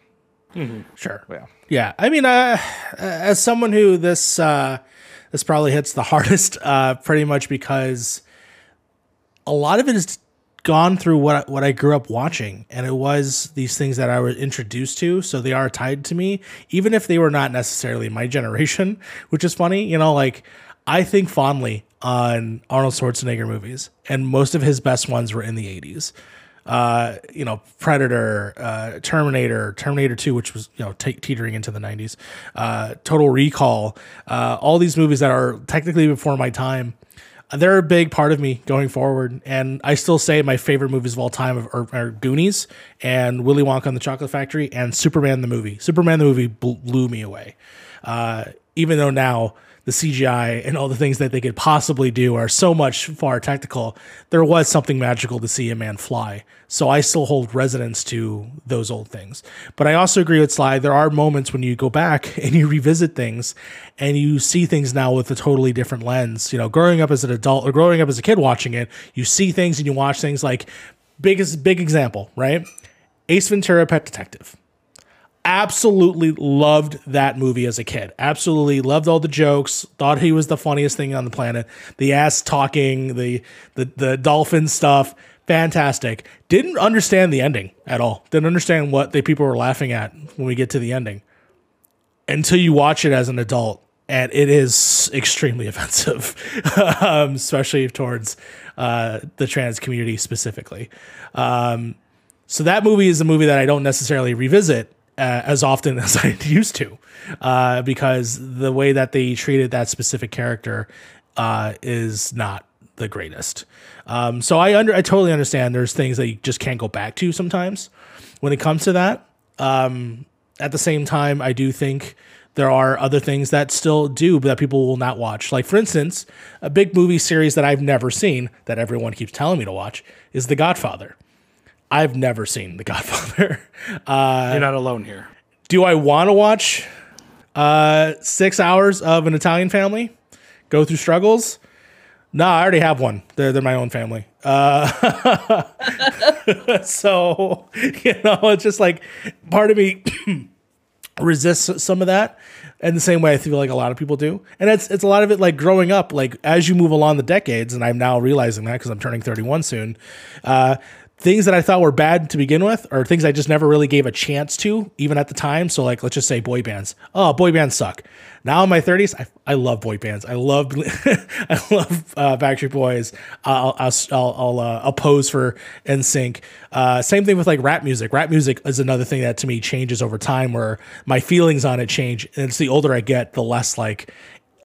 Sure. yeah, Yeah, I mean, uh, as someone who this uh, this probably hits the hardest, uh, pretty much because a lot of it is gone through what what I grew up watching, and it was these things that I was introduced to, so they are tied to me, even if they were not necessarily my generation. Which is funny, you know, like I think fondly on Arnold Schwarzenegger movies, and most of his best ones were in the '80s uh, you know, Predator, uh, Terminator, Terminator 2, which was, you know, te- teetering into the 90s, uh, Total Recall, uh, all these movies that are technically before my time. They're a big part of me going forward. And I still say my favorite movies of all time are, are Goonies and Willy Wonka and the Chocolate Factory and Superman the movie. Superman the movie blew me away. Uh, even though now the CGI and all the things that they could possibly do are so much far technical, there was something magical to see a man fly. So I still hold resonance to those old things. But I also agree with Sly. There are moments when you go back and you revisit things and you see things now with a totally different lens. You know, growing up as an adult or growing up as a kid watching it, you see things and you watch things like biggest big example, right? Ace Ventura Pet Detective absolutely loved that movie as a kid. Absolutely loved all the jokes. Thought he was the funniest thing on the planet. The ass talking, the the the dolphin stuff, fantastic. Didn't understand the ending at all. Didn't understand what the people were laughing at when we get to the ending. Until you watch it as an adult, and it is extremely offensive, um, especially towards uh, the trans community specifically. Um, so that movie is a movie that I don't necessarily revisit uh, as often as I used to, uh, because the way that they treated that specific character uh, is not the greatest. Um, so I under I totally understand. There's things that you just can't go back to sometimes when it comes to that. Um, at the same time, I do think there are other things that still do that people will not watch. Like for instance, a big movie series that I've never seen that everyone keeps telling me to watch is The Godfather. I've never seen The Godfather. Uh, You're not alone here. do I want to watch uh, six hours of an Italian family go through struggles? No, I already have one. They're, they're my own family. Uh, so, you know, it's just like part of me resists some of that in the same way I feel like a lot of people do. And it's it's a lot of it like growing up, like as you move along the decades, and I'm now realizing that because I'm turning 31 soon. Uh, things that I thought were bad to begin with, or things I just never really gave a chance to, even at the time. So like, let's just say boy bands. Oh, boy bands suck. Now in my 30s, I, I love boy bands. I love I love uh, Backstreet Boys. I'll I'll I'll, I'll, uh, pose for NSYNC. Uh, same thing with like rap music. Rap music is another thing that to me changes over time, where my feelings on it change. And it's the older I get, the less like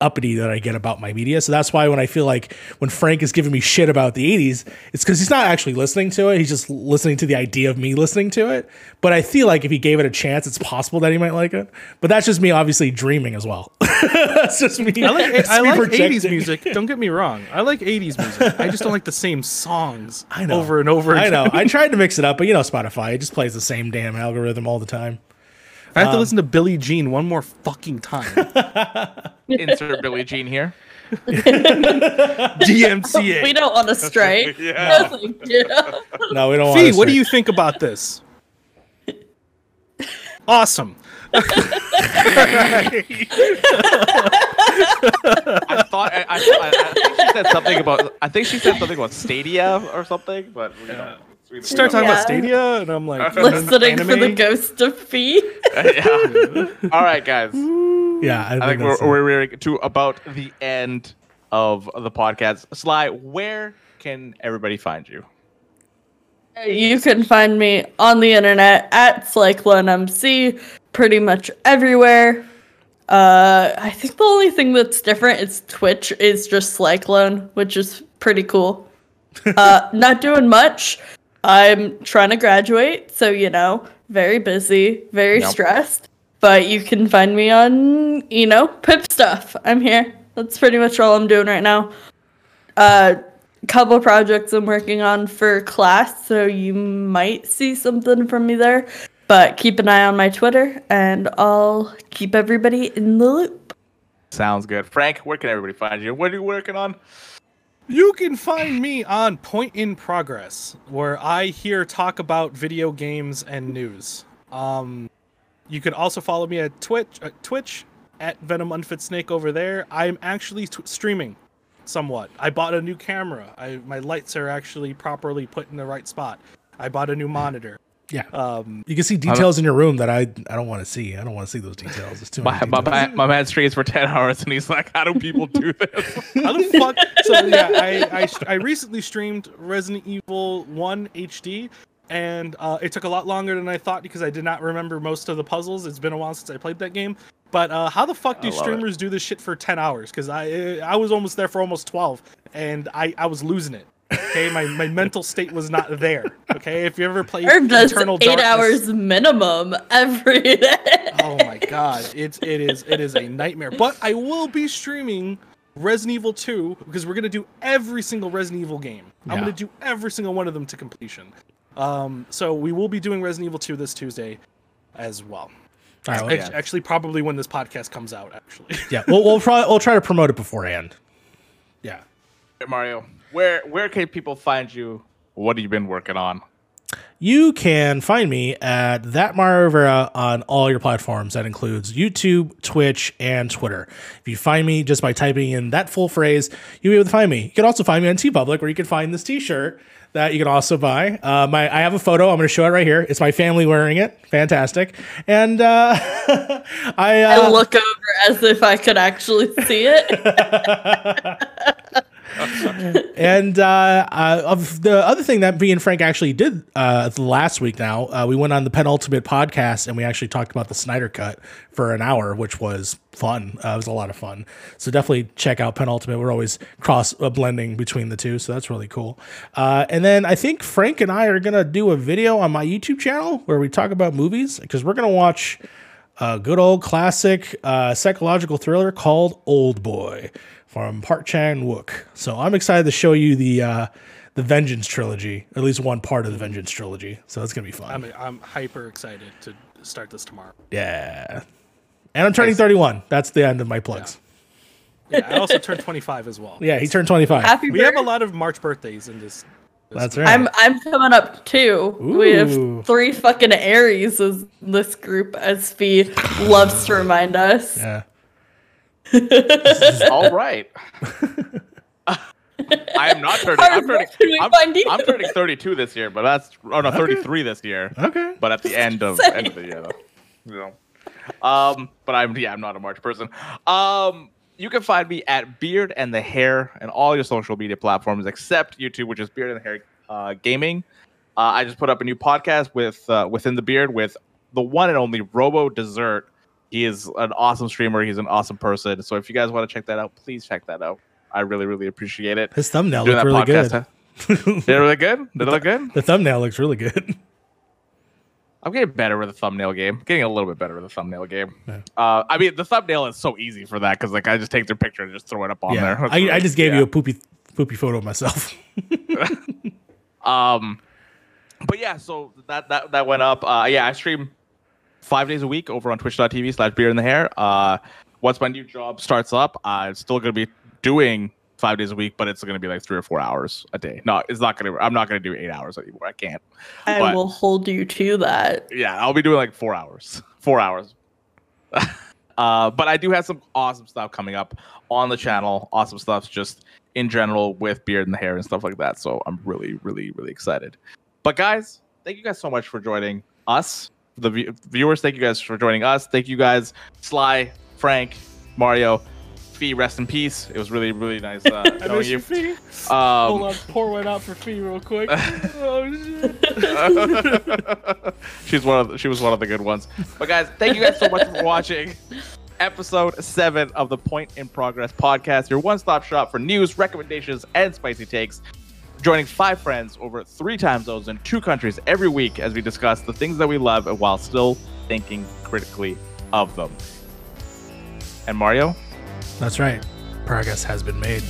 uppity that I get about my media. So that's why when I feel like when Frank is giving me shit about the 80s, it's because he's not actually listening to it. He's just listening to the idea of me listening to it. But I feel like if he gave it a chance, it's possible that he might like it. But that's just me obviously dreaming as well. that's just me. I like, I like 80s music. Don't get me wrong. I like 80s music. I just don't like the same songs I know. over and over I know. I tried to mix it up, but you know Spotify, it just plays the same damn algorithm all the time. I Um, have to listen to Billie Jean one more fucking time. Insert Billie Jean here. DMCA. We don't want to stray. Yeah. No, thank. No, we don't Fee, want what do you think about this? Awesome. I thought I, I, I, I think she said something about I think she said something about Stadia or something, but you know, we- we Start don't talking know. about Stadia, and I'm like, Listening for the ghost of Fee. yeah. All right, guys. Yeah, I, I think that's we're, it. we're, we're to about the end of the podcast. Sly, where can everybody find you? You can find me on the internet at SlycloneMC pretty much everywhere. Uh, I think the only thing that's different is Twitch is just Cyclone, which is pretty cool. uh, not doing much. I'm trying to graduate, so you know, very busy, very Yep. stressed. But you can find me on, you know, Pip stuff. I'm here. That's pretty much all I'm doing right now. Uh, couple projects I'm working on for class, so you might see something from me there. But keep an eye on my Twitter, and I'll keep everybody in the loop. Sounds good. Frank, where can everybody find you? What are you working on? You can find me on Point in Progress, where I here talk about video games and news. Um, you can also follow me at Twitch, uh, Twitch at Venom Unfit Snake over there. I'm actually t- streaming somewhat. I bought a new camera. I my lights are actually properly put in the right spot. I bought a new monitor. Yeah. Um, You can see details in your room that I I don't want to see. I don't want to see those details. It's too My, many my, details. my, my man streams for 10 hours and he's like, how do people do this? How the fuck? So yeah, I, I I recently streamed Resident Evil One HD, and uh, it took a lot longer than I thought because I did not remember most of the puzzles. It's been a while since I played that game. But uh, how the fuck do I love it. streamers do this shit for ten hours? Because I I was almost there for almost twelve, and I I was losing it. Okay, my my mental state was not there. Okay, if you ever play Herb does Eternal eight Darkness- hours minimum every day. oh my god, it's it is it is a nightmare. But I will be streaming Resident Evil 2 because we're gonna do every single Resident Evil game. I'm gonna do every single one of them to completion. Um, so we will be doing Resident Evil 2 this Tuesday as well. All right, well, Act- Actually, probably when this podcast comes out. Actually, yeah, we'll we'll try we'll try to promote it beforehand. Yeah. Mario, where where can people find you? What have you been working on? You can find me at that Mario Rivera on all your platforms. That includes YouTube, Twitch, and Twitter. If you find me just by typing in that full phrase, you'll be able to find me. You can also find me on TeePublic, where you can find this T-shirt that you can also buy. Uh, my I have a photo. I'm going to show it right here. It's my family wearing it. Fantastic. And uh, I, uh, I look over as if I could actually see it. and uh, uh, of the other thing that me and Frank actually did uh, last week now, uh, we went on the penultimate podcast and we actually talked about the Snyder Cut for an hour, which was fun. Uh, it was a lot of fun. So definitely check out penultimate. We're always cross uh, blending between the two, so that's really cool. And then I think Frank and I are gonna do a video on my YouTube channel where we talk about movies because we're gonna watch a good old classic uh, psychological thriller called Old Boy from Park Chan Wook. So I'm excited to show you the uh, the Vengeance trilogy, at least one part of the Vengeance trilogy. So it's gonna be fun. I'm I'm hyper excited to start this tomorrow. yeah. And I'm turning 31. That's the end of my plugs. Yeah, I also turned 25 as well. Yeah, he turned 25. Happy We have a lot of March birthdays in this. This That's right. I'm I'm coming up too. We have three fucking Aries as this group as Fee loves to remind us. yeah. All right. I am not turning. I'm turning. we I'm. I'm turning 32 this year, but that's oh no, 33 this year. Okay. But at the end of end of the year, though. You know. Um, but I'm yeah, I'm not a March person. Um, you can find me at Beard and the Hair and all your social media platforms except YouTube, which is Beard and the Hair uh, Gaming. Uh, I just put up a new podcast with uh, within the Beard with the one and only Robo Dessert, He is an awesome streamer. He's an awesome person. So if you guys want to check that out, please check that out. I really, really appreciate it. His thumbnail looks really podcast, good. huh? Did it look good? Did it look good? the thumbnail looks really good. I'm getting better with the thumbnail game. Getting a little bit better with the thumbnail game. Yeah. Uh, I mean, the thumbnail is so easy for that because like I just take their picture and just throw it up on yeah, there. I, I just gave Yeah. you a poopy poopy photo of myself. Um, but yeah, so that that that went up. Uh, yeah, I stream five days a week over on Twitch.tv slash Beard in the Hair. Uh, once my new job starts up, I'm still gonna be doing five days a week, but it's gonna be like three or four hours a day. No, it's not gonna. I'm not gonna do eight hours anymore. I can't. I But- will hold you to that. Yeah, I'll be doing like four hours. Four hours. uh, but I do have some awesome stuff coming up on the channel. Awesome stuff just in general with beard and the hair and stuff like that. So I'm really, really, really excited. But guys, thank you guys so much for joining us. The view- viewers, thank you guys for joining us. Thank you guys, Sly, Frank, Mario, Fee, rest in peace. It was really, really nice uh, I knowing you. Fee. Um, Hold on, pour one out for Fee real quick. oh shit. She's one of the, she was one of the good ones. But guys, thank you guys so much for watching episode seven of the Point in Progress podcast, your one-stop shop for news, recommendations, and spicy takes. Joining five friends over three time zones in two countries every week as we discuss the things that we love while still thinking critically of them. And Mario, that's right, progress has been made.